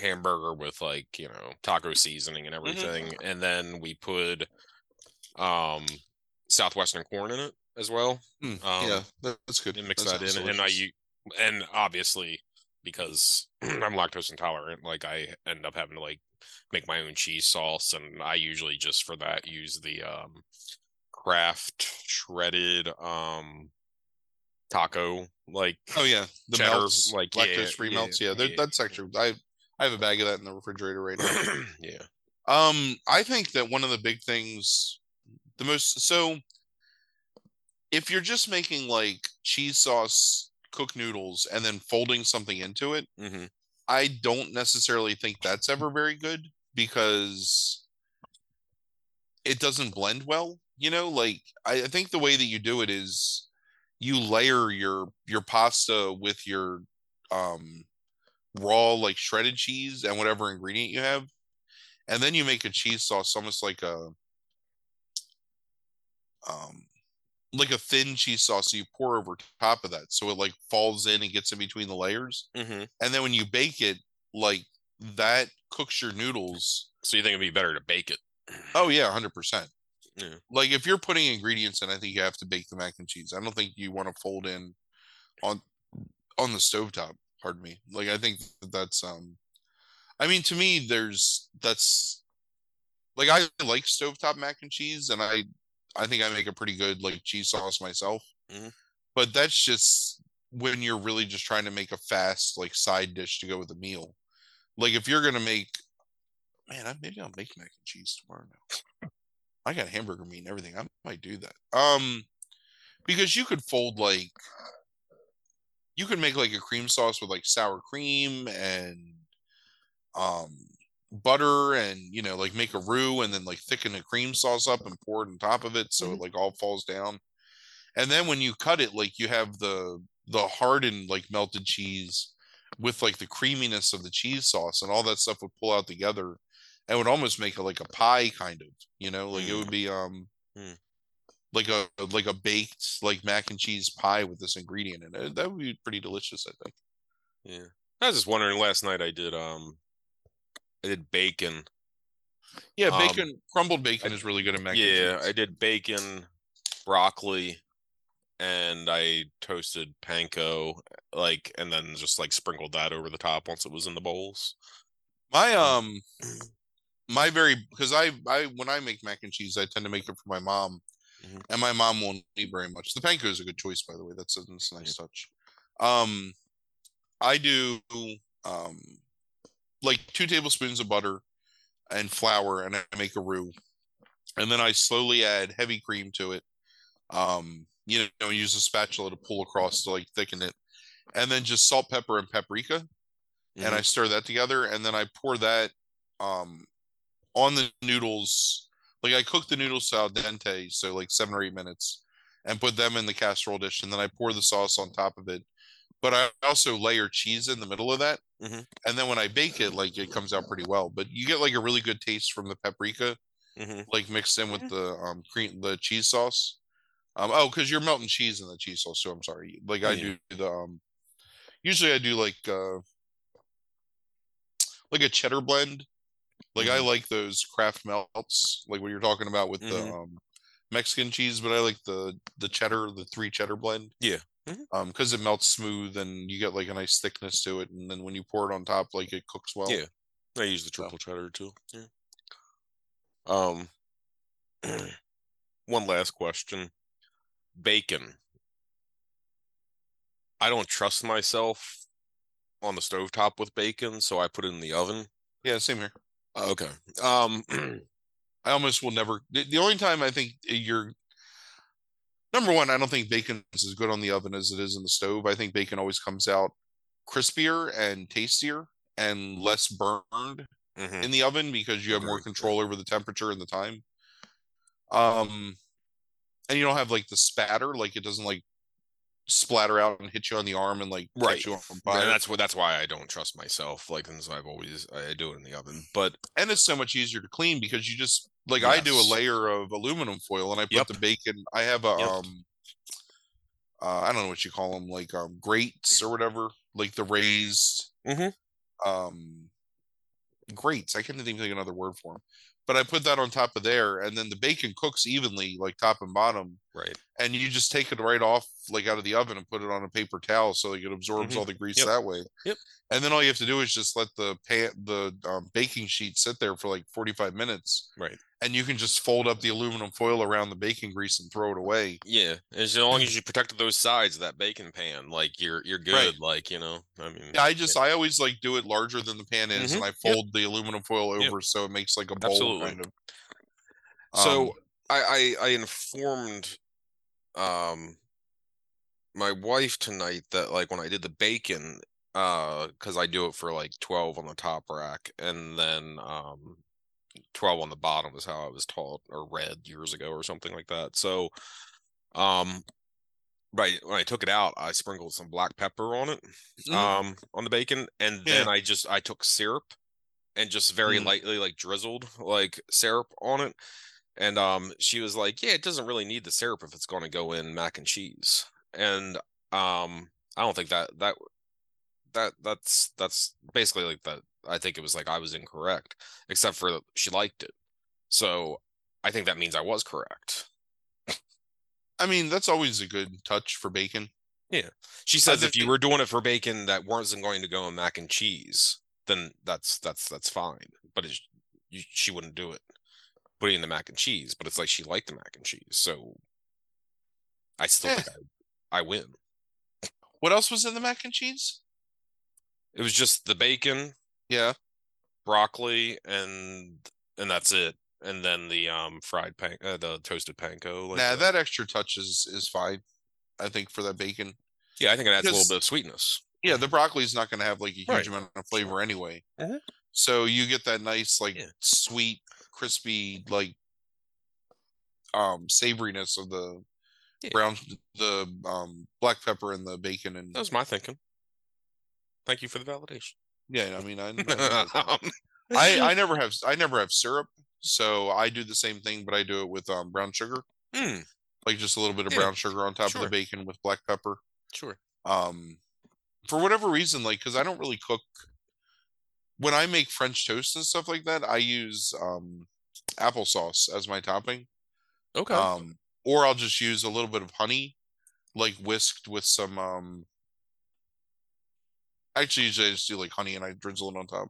hamburger with like you know taco seasoning and everything, and then we put um southwestern corn in it as well. hmm, um, yeah, that's good. and mix That that, in. sounds And I and obviously because (clears throat) I'm lactose intolerant, like I end up having to like make my own cheese sauce, and I usually just for that use the um Kraft shredded um taco like Oh yeah, the cheddar, melts, like, lactose free yeah, melts. Yeah, yeah. that's actually I I have a bag of that in the refrigerator right now. (clears throat) yeah. Um, I think that one of the big things, the most so, if you're just making like cheese sauce cooked noodles and then folding something into it, hmm I don't necessarily think that's ever very good because it doesn't blend well. You know, like I, I think the way that you do it is you layer your your pasta with your um raw like shredded cheese and whatever ingredient you have and then you make a cheese sauce almost like a um like a thin cheese sauce you pour over top of that so it like falls in and gets in between the layers. Mm-hmm. and then when you bake it like that cooks your noodles so you think it'd be better to bake it? Oh yeah 100% yeah. like if you're putting ingredients in i think you have to bake the mac and cheese. I don't think you want to fold in on on the stovetop pardon me like i think that that's um i mean to me there's that's like i like stovetop mac and cheese and i I think I make a pretty good like cheese sauce myself. Mm-hmm. But that's just when you're really just trying to make a fast like side dish to go with a meal. Like if you're gonna make, man, I, maybe I'll make mac and cheese tomorrow now. I got hamburger meat and everything. I might do that. Um, because you could fold like, you could make like a cream sauce with like sour cream and um butter and you know like make a roux and then like thicken the cream sauce up and pour it on top of it so mm-hmm. it like all falls down and then when you cut it like you have the the hardened like melted cheese with like the creaminess of the cheese sauce and all that stuff would pull out together and would almost make it like a pie kind of you know like mm. it would be um mm. Like a like a baked like mac and cheese pie with this ingredient in it that would be pretty delicious i think yeah i was just wondering last night i did um I did bacon. Yeah, um, bacon um, crumbled bacon I, is really good in mac. And cheese. Yeah, I did bacon, broccoli, and I toasted panko, like, and then just like sprinkled that over the top once it was in the bowls. My um, my very because I I when I make mac and cheese, I tend to make it for my mom, mm-hmm. and my mom won't eat very much. The panko is a good choice, by the way. That's a, that's a nice yeah. touch. Um, I do um like two tablespoons of butter and flour, and I make a roux, and then I slowly add heavy cream to it. Um, you know, use a spatula to pull across to like thicken it, and then just salt, pepper, and paprika, mm-hmm. and I stir that together, and then I pour that um on the noodles. Like I cook the noodles al dente, so like seven or eight minutes, and put them in the casserole dish, and then I pour the sauce on top of it, but I also layer cheese in the middle of that. Mm-hmm. And then when I bake it, like it comes out pretty well. But you get like a really good taste from the paprika, mm-hmm. like mixed in with the um cream, the cheese sauce. Um, oh, because you're melting cheese in the cheese sauce. So I'm sorry. Like I do the um, usually I do like uh, like a cheddar blend. Like mm-hmm. I like those Kraft melts, like what you're talking about with the mm-hmm. um Mexican cheese, but I like the the cheddar, the three cheddar blend. Yeah. Mm-hmm. Um, because it melts smooth and you get like a nice thickness to it, and then when you pour it on top, like it cooks well. Yeah, I use the triple so. cheddar too. Yeah. Um, (clears throat) one last question: bacon. I don't trust myself on the stove top with bacon, so I put it in the oven. Yeah, same here. Okay. Um, (clears throat) I almost will never. The only time I think you're number one, I don't think bacon is as good on the oven as it is in the stove. I think bacon always comes out crispier and tastier and less burned mm-hmm. in the oven because you have more control over the temperature and the time. Um, and you don't have like the spatter, like it doesn't like splatter out and hit you on the arm and like right. you on fire. And that's what that's why I don't trust myself. Like, and so I've always I do it in the oven, but and it's so much easier to clean because you just like yes. I do a layer of aluminum foil and I put yep. the bacon. I have a yep. um, uh, I don't know what you call them, like um grates or whatever, like the raised mm-hmm. um grates. I can't even think of another word for them but I put that on top of there, and then the bacon cooks evenly, like top and bottom. Right. And you just take it right off, like out of the oven, and put it on a paper towel so like it absorbs mm-hmm. all the grease yep. that way. Yep. And then all you have to do is just let the pan, the um, baking sheet sit there for like forty five minutes. Right and you can just fold up the aluminum foil around the baking grease and throw it away. Yeah, as long as you protect those sides of that baking pan, like you're you're good. Right. Like you know, I mean, yeah, I just I always like do it larger than the pan is, mm-hmm. and I fold yep. the aluminum foil over yep. so it makes like a bowl Absolutely. kind of. So um, I, I I informed um my wife tonight that like when I did the bacon uh because I do it for like 12 on the top rack and then um 12 on the bottom is how I was taught or read years ago or something like that. So um right when I took it out, I sprinkled some black pepper on it, mm. um, on the bacon, and yeah. then I just I took syrup and just very mm. lightly like drizzled like syrup on it. And um, she was like, "Yeah, it doesn't really need the syrup if it's going to go in mac and cheese." And um, I don't think that that that that's that's basically like that. I think it was like I was incorrect, except for she liked it. So I think that means I was correct. I mean, that's always a good touch for bacon. Yeah. She says if you were doing it for bacon that wasn't going to go in mac and cheese, then that's that's that's fine. But you, she wouldn't do it putting in the mac and cheese. But it's like she liked the mac and cheese, so I still eh. think I, I win. What else was in the mac and cheese? It was just the bacon, yeah, broccoli, and and that's it. And then the um fried pan, uh, the toasted panko. Like nah, that. that extra touch is is fine. I think for that bacon. Yeah, I think it adds a little bit of sweetness. Yeah, the broccoli is not going to have like a huge right. amount of flavor anyway. Mm-hmm. So you get that nice like yeah. sweet, crispy like um savoriness of the yeah. brown the um black pepper and the bacon and that was my thinking. Thank you for the validation. Yeah, I mean, I, (laughs) I, I never have I never have syrup, so I do the same thing, but I do it with um brown sugar, mm. like just a little bit of yeah. brown sugar on top sure. of the bacon with black pepper. Sure. Um, for whatever reason, like because I don't really cook. When I make French toast and stuff like that, I use um applesauce as my topping. Okay. Um, or I'll just use a little bit of honey, like whisked with some um actually usually I just do like honey and I drizzle it on top.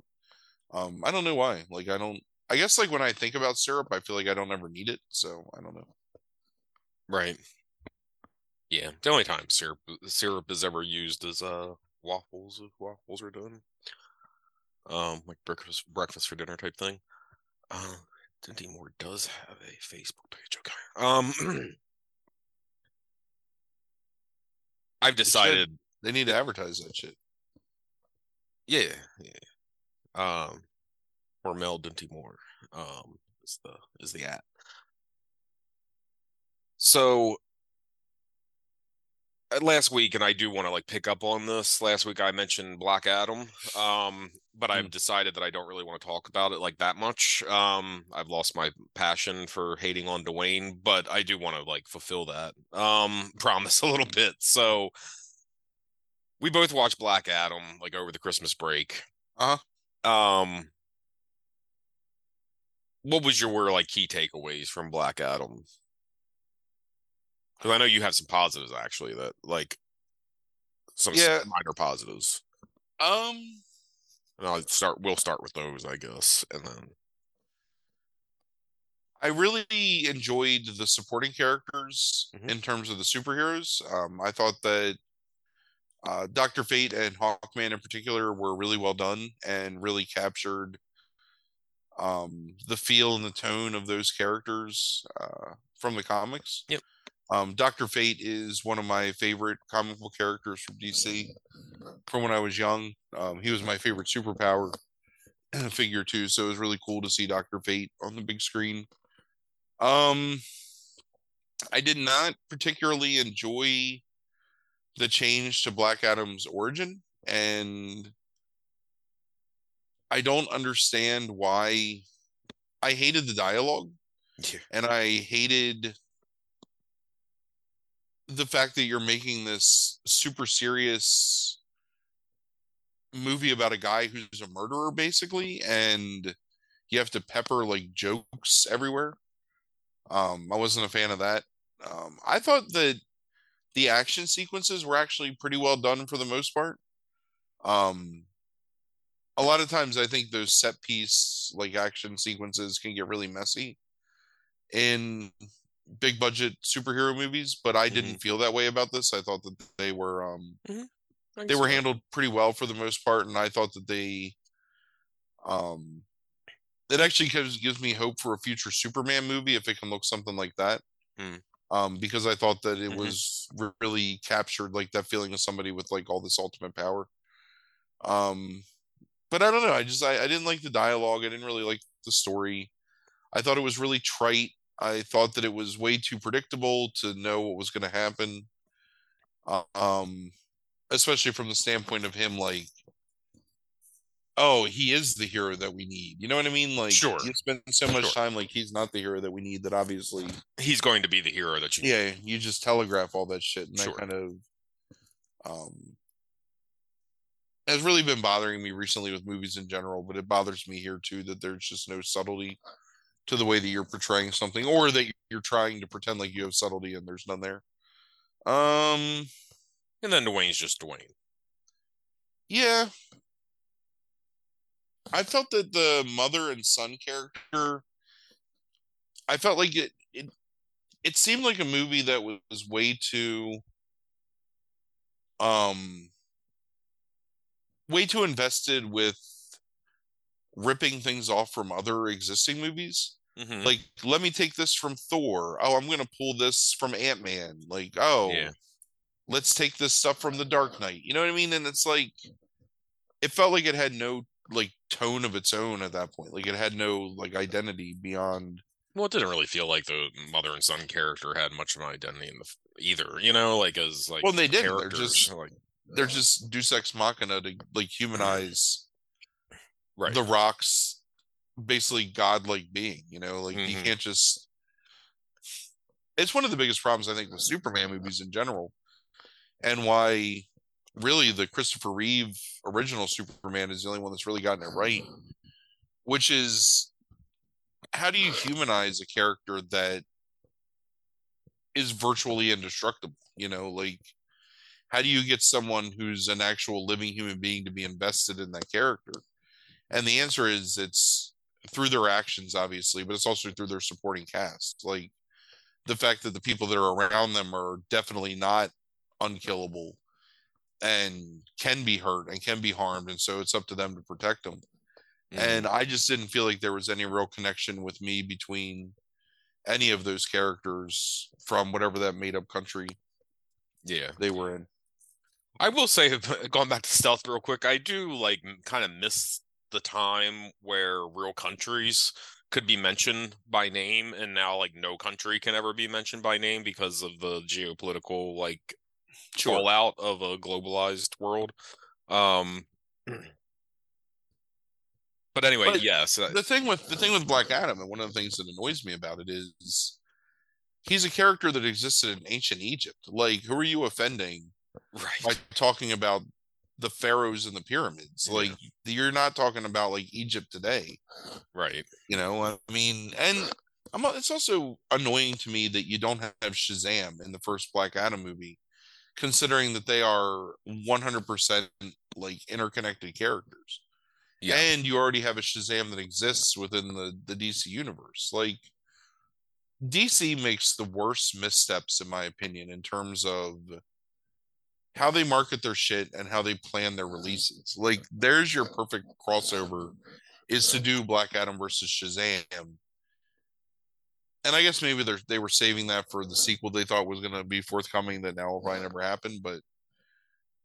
Um, I don't know why. Like I don't. I guess like when I think about syrup, I feel like I don't ever need it. So I don't know. Right. Yeah. The only time syrup syrup is ever used is uh waffles if waffles are done. Um, like breakfast breakfast for dinner type thing. Uh, Dinty Moore does have a Facebook page. Okay. Um. (clears throat) I've decided they need to advertise that shit. Yeah, yeah. Um, or Mel Dinty Moore. Um, is the is the at. So uh, last week, and I do want to like pick up on this. Last week I mentioned Black Adam, um, but I've mm. decided that I don't really want to talk about it like that much. Um, I've lost my passion for hating on Dwayne, but I do want to like fulfill that um (laughs) promise a little bit. So we both watched Black Adam like over the Christmas break. Uh huh. Um, what was your like key takeaways from Black Adam? Because I know you have some positives actually that like some yeah. minor positives. Um, and I'll start. We'll start with those, I guess, and then. I really enjoyed the supporting characters mm-hmm. in terms of the superheroes. Um, I thought that uh, Doctor Fate and Hawkman in particular were really well done and really captured um, the feel and the tone of those characters uh, from the comics. Yep. Um, Doctor Fate is one of my favorite comic book characters from DC from when I was young. Um, he was my favorite superpower (clears throat) figure too, so it was really cool to see Doctor Fate on the big screen. Um, I did not particularly enjoy the change to Black Adam's origin, and I don't understand why. I hated the dialogue, yeah. and I hated the fact that you're making this super serious movie about a guy who's a murderer, basically, and you have to pepper like jokes everywhere. Um, I wasn't a fan of that. Um, I thought that the action sequences were actually pretty well done for the most part. Um, a lot of times I think those set piece like action sequences can get really messy in big budget superhero movies, but I mm-hmm. didn't feel that way about this. I thought that they were um mm-hmm. they were so. handled pretty well for the most part, and I thought that they um it actually gives gives me hope for a future Superman movie if it can look something like that. Mm um, because I thought that it mm-hmm. was really captured like that feeling of somebody with like all this ultimate power. Um, but I don't know. I just I, I didn't like the dialogue. I didn't really like the story. I thought it was really trite. I thought that it was way too predictable to know what was going to happen. um, especially from the standpoint of him like oh, he is the hero that we need. You know what I mean? Like, sure. you spend so much sure. time like he's not the hero that we need. That obviously he's going to be the hero that you. Yeah, you just telegraph all that shit, and sure. that kind of um has really been bothering me recently with movies in general. But it bothers me here too that there's just no subtlety to the way that you're portraying something, or that you're trying to pretend like you have subtlety and there's none there. Um, and then Dwayne's just Dwayne. Yeah, I felt that the mother and son character, I felt like it it it seemed like a movie that was way too um way too invested with ripping things off from other existing movies. Mm-hmm. Like, let me take this from Thor. Oh, I'm gonna pull this from Ant Man. Like, oh, yeah. let's take this stuff from the Dark Knight. You know what I mean? And it's like, it felt like it had no like tone of its own at that point. Like it had no like identity beyond. Well, it didn't really feel like the mother and son character had much of an identity in the either. You know, like as like well, they didn't. They're just like they're just Deus Ex Machina to like humanize right. the Rock's basically godlike being. You know, like mm-hmm. you can't just. It's one of the biggest problems I think with Superman movies in general, and why really the Christopher Reeve original Superman is the only one that's really gotten it right, which is how do you humanize a character that is virtually indestructible? You know, like how do you get someone who's an actual living human being to be invested in that character? And the answer is it's through their actions, obviously, but it's also through their supporting cast. Like the fact that the people that are around them are definitely not unkillable and can be hurt and can be harmed and so it's up to them to protect them. Mm-hmm. and i just didn't feel like there was any real connection with me between any of those characters from whatever that made up country yeah. they were in. I will say (laughs) going back to stealth real quick i do like kind of miss the time where real countries could be mentioned by name and now like no country can ever be mentioned by name because of the geopolitical like sure. fallout of a globalized world. Um, but anyway, but yes. Uh, the thing with the thing with Black Adam, and one of the things that annoys me about it is he's a character that existed in ancient Egypt. Like, who are you offending right. by talking about the pharaohs and the pyramids? Yeah. Like, you're not talking about like Egypt today, right? You know, I mean, and I'm, it's also annoying to me that you don't have Shazam in the first Black Adam movie considering that they are 100% like interconnected characters. Yeah. And you already have a Shazam that exists within the, the DC universe. Like, DC makes the worst missteps, in my opinion, in terms of how they market their shit and how they plan their releases. Like, there's your perfect crossover is to do Black Adam versus Shazam and I guess maybe they they were saving that for the sequel they thought was going to be forthcoming that now will probably never happen. But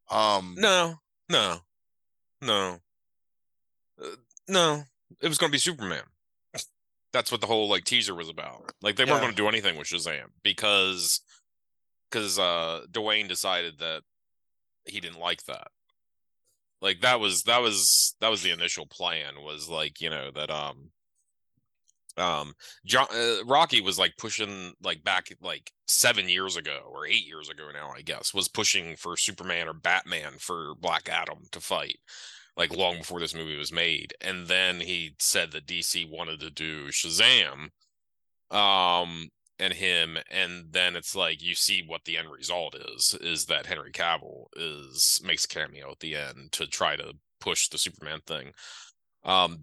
um, no, no, no, uh, no, it was going to be Superman. That's what the whole like teaser was about. Like they yeah. weren't going to do anything with Shazam because because uh Dwayne decided that he didn't like that. Like that was that was that was the initial plan was like you know that um um John uh, Rocky was like pushing like back like 7 years ago or 8 years ago now I guess was pushing for Superman or Batman for Black Adam to fight like long before this movie was made. And then he said that DC wanted to do Shazam um and him and then it's like you see what the end result is is that Henry Cavill is makes a cameo at the end to try to push the Superman thing. Um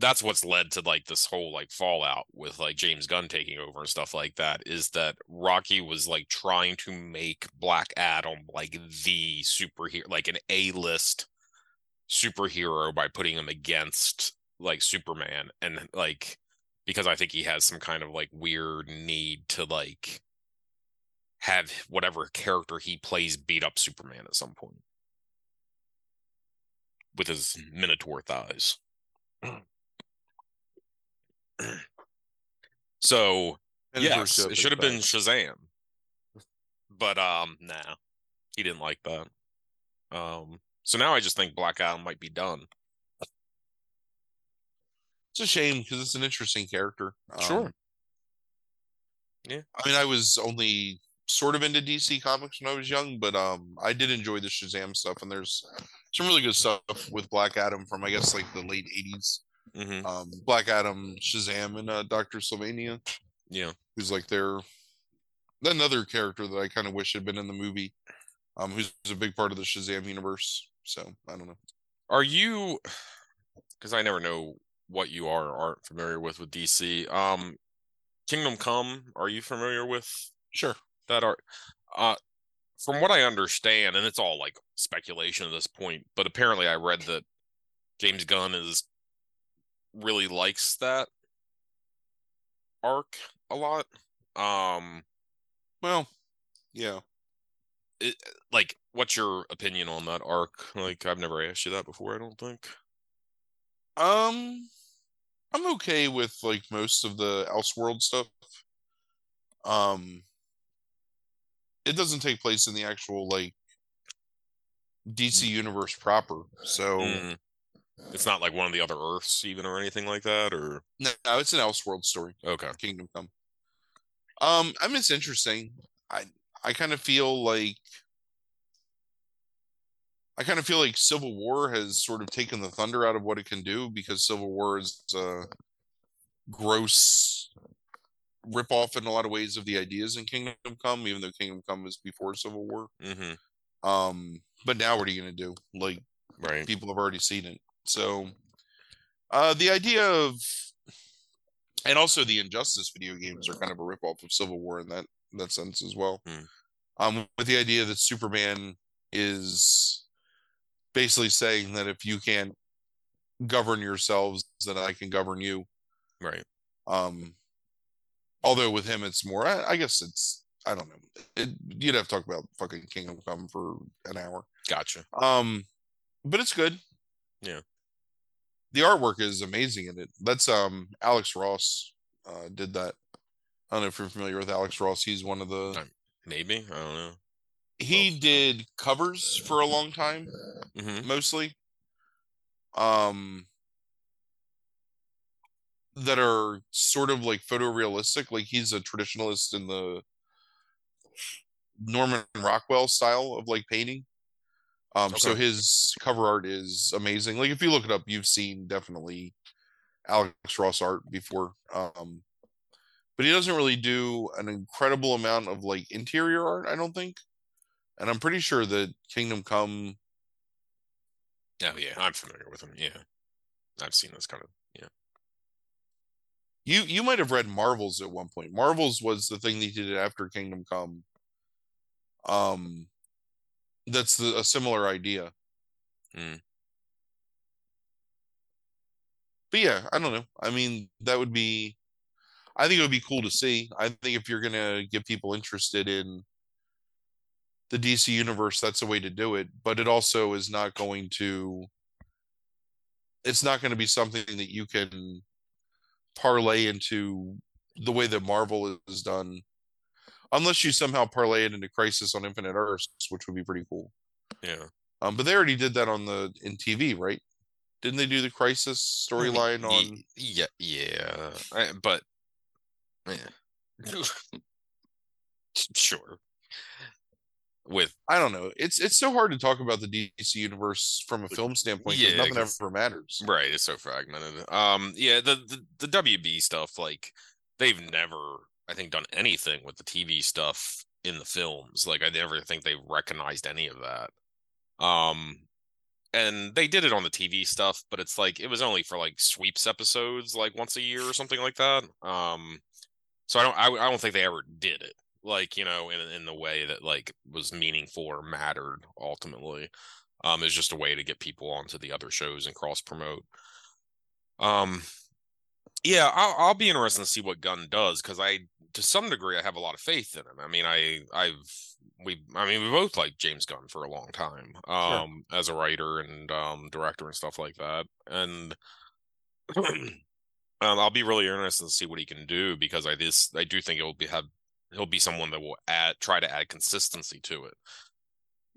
that's what's led to like this whole like fallout with like James Gunn taking over and stuff like that is that Rocky was like trying to make Black Adam like the superhero like an A-list superhero by putting him against like Superman and like because I think he has some kind of like weird need to like have whatever character he plays beat up Superman at some point with his minotaur thighs. (clears throat) (clears throat) so yes, it should have been Shazam. But um, nah. He didn't like that. Um, so now I just think Black Adam might be done. It's a shame because it's an interesting character. Sure. Um, yeah. I mean, I was only sort of into DC comics when I was young, but um, I did enjoy the Shazam stuff, and there's some really good stuff with Black Adam from I guess like the late '80s. Mm-hmm. Um, Black Adam, Shazam, and uh, Doctor Sivana. Yeah, who's like their another character that I kind of wish had been in the movie. Um, who's a big part of the Shazam universe. So I don't know. Are you? Because I never know what you are or aren't familiar with with DC. Um, Kingdom Come. Are you familiar with? Sure. That art. Uh, from what I understand, and it's all like speculation at this point, but apparently I read that James Gunn is really likes that arc a lot. Um, well, yeah. It, like, what's your opinion on that arc? Like, I've never asked you that before. I don't think. Um, I'm okay with like most of the Elseworld stuff. Um, it doesn't take place in the actual like DC mm. universe proper, so mm. It's not like one of the other Earths even or anything like that, or no, no it's an Elseworld story. Okay, Kingdom Come. Um, I mean, it's interesting. I I kind of feel like I kind of feel like Civil War has sort of taken the thunder out of what it can do because Civil War is a gross rip off in a lot of ways of the ideas in Kingdom Come, even though Kingdom Come was before Civil War. Mm-hmm. Um, but now what are you gonna do? Like, right? People have already seen it, so uh, the idea of and also the Injustice video games are kind of a rip off of Civil War in that in that sense as well. Mm. Um, with the idea that Superman is basically saying that if you can't govern yourselves, then I can govern you. Right. Um, although with him, it's more. I, I guess it's. I don't know. It, you'd have to talk about fucking Kingdom Come for an hour. Gotcha. Um, but it's good. Yeah. The artwork is amazing in it. That's um Alex Ross uh did that. I don't know if you're familiar with Alex Ross. He's one of the maybe I don't know. He did covers for a long time, mm-hmm. mostly. Um, that are sort of like photorealistic. Like he's a traditionalist in the Norman Rockwell style of like painting. Um, okay. so his cover art is amazing. Like if you look it up, you've seen definitely Alex Ross art before. Um, but he doesn't really do an incredible amount of like interior art, I don't think. And I'm pretty sure that Kingdom Come. Oh yeah, I'm familiar with him. Yeah, I've seen this kind of yeah. You you might have read Marvels at one point. Marvels was the thing they did after Kingdom Come. Um, that's the, a similar idea. Mm. But yeah, I don't know. I mean, that would be. I think it would be cool to see. I think if you're gonna get people interested in the DC universe, that's a way to do it. But it also is not going to. It's not going to be something that you can parlay into the way that Marvel is done, unless you somehow parlay it into Crisis on Infinite Earths, which would be pretty cool. Yeah. Um, but they already did that on the in TV, right? Didn't they do the Crisis storyline on? Yeah, yeah, I, but yeah, (laughs) sure with I don't know. It's it's so hard to talk about the DC universe from a film standpoint because yeah, nothing ever matters. Right, it's so fragmented. Um, yeah, the, the the WB stuff, like they've never, I think, done anything with the TV stuff in the films. Like I never think they recognized any of that. Um, and they did it on the TV stuff, but it's like it was only for like sweeps episodes, like once a year or something like that. Um, so I don't, I, I don't think they ever did it like you know in in the way that like was meaningful or mattered ultimately um is just a way to get people onto the other shows and cross promote um yeah I'll, I'll be interested to see what gunn does because i to some degree i have a lot of faith in him i mean i i've we i mean we both like james gunn for a long time um sure. as a writer and um director and stuff like that and (clears throat) um, I'll be really interested to see what he can do because I this I do think it will be have he'll be someone that will add try to add consistency to it.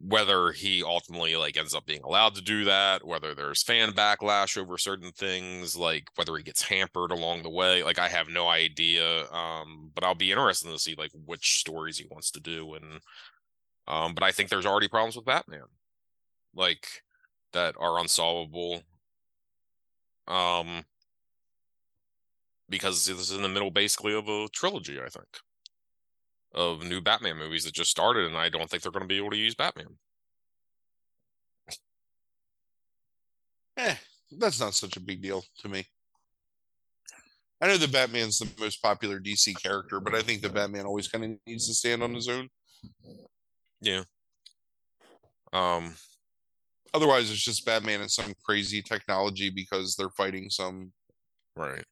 Whether he ultimately like ends up being allowed to do that, whether there's fan backlash over certain things, like whether he gets hampered along the way, like I have no idea. Um, but I'll be interested to see like which stories he wants to do, and um, but I think there's already problems with Batman, like that are unsolvable. Um, because this is in the middle basically of a trilogy, I think of new Batman movies that just started, and I don't think they're going to be able to use Batman. Eh, that's not such a big deal to me. I know the Batman's the most popular DC character, but I think the Batman always kind of needs to stand on his own. Yeah. Um. Otherwise, it's just Batman and some crazy technology because they're fighting some right.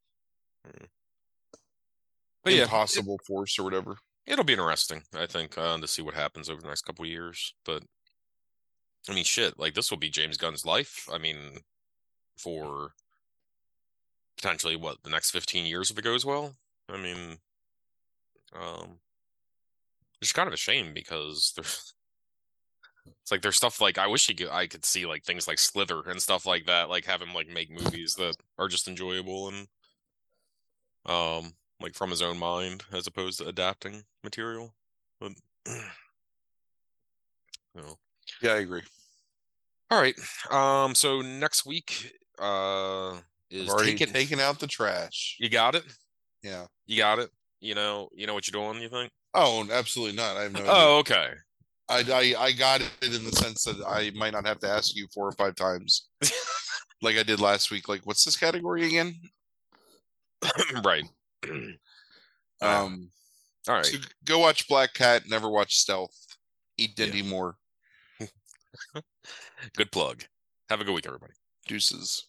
But impossible yeah, it, force or whatever it'll be interesting, I think, uh, to see what happens over the next couple of years. But I mean, shit, like this will be James Gunn's life. I mean, for potentially what the next 15 years if it goes well. I mean, um, it's kind of a shame because there's (laughs) it's like there's stuff like I wish he could I could see like things like Slither and stuff like that, like have him like make movies that are just enjoyable and um like from his own mind as opposed to adapting material. But (clears throat) you know. Yeah, I agree. All right. Um so next week uh is I've already taking... taken out the trash. You got it? Yeah. You got it? You know, you know what you're doing, you think? Oh, absolutely not. I have no Oh, okay. I, I I got it in the sense that I might not have to ask you four or five times. (laughs) like I did last week. Like, what's this category again? (clears throat) right. Um, all right. So go watch Black Cat. Never watch Stealth. Eat Dinty yeah. Moore. (laughs) good plug. Have a good week, everybody. Deuces.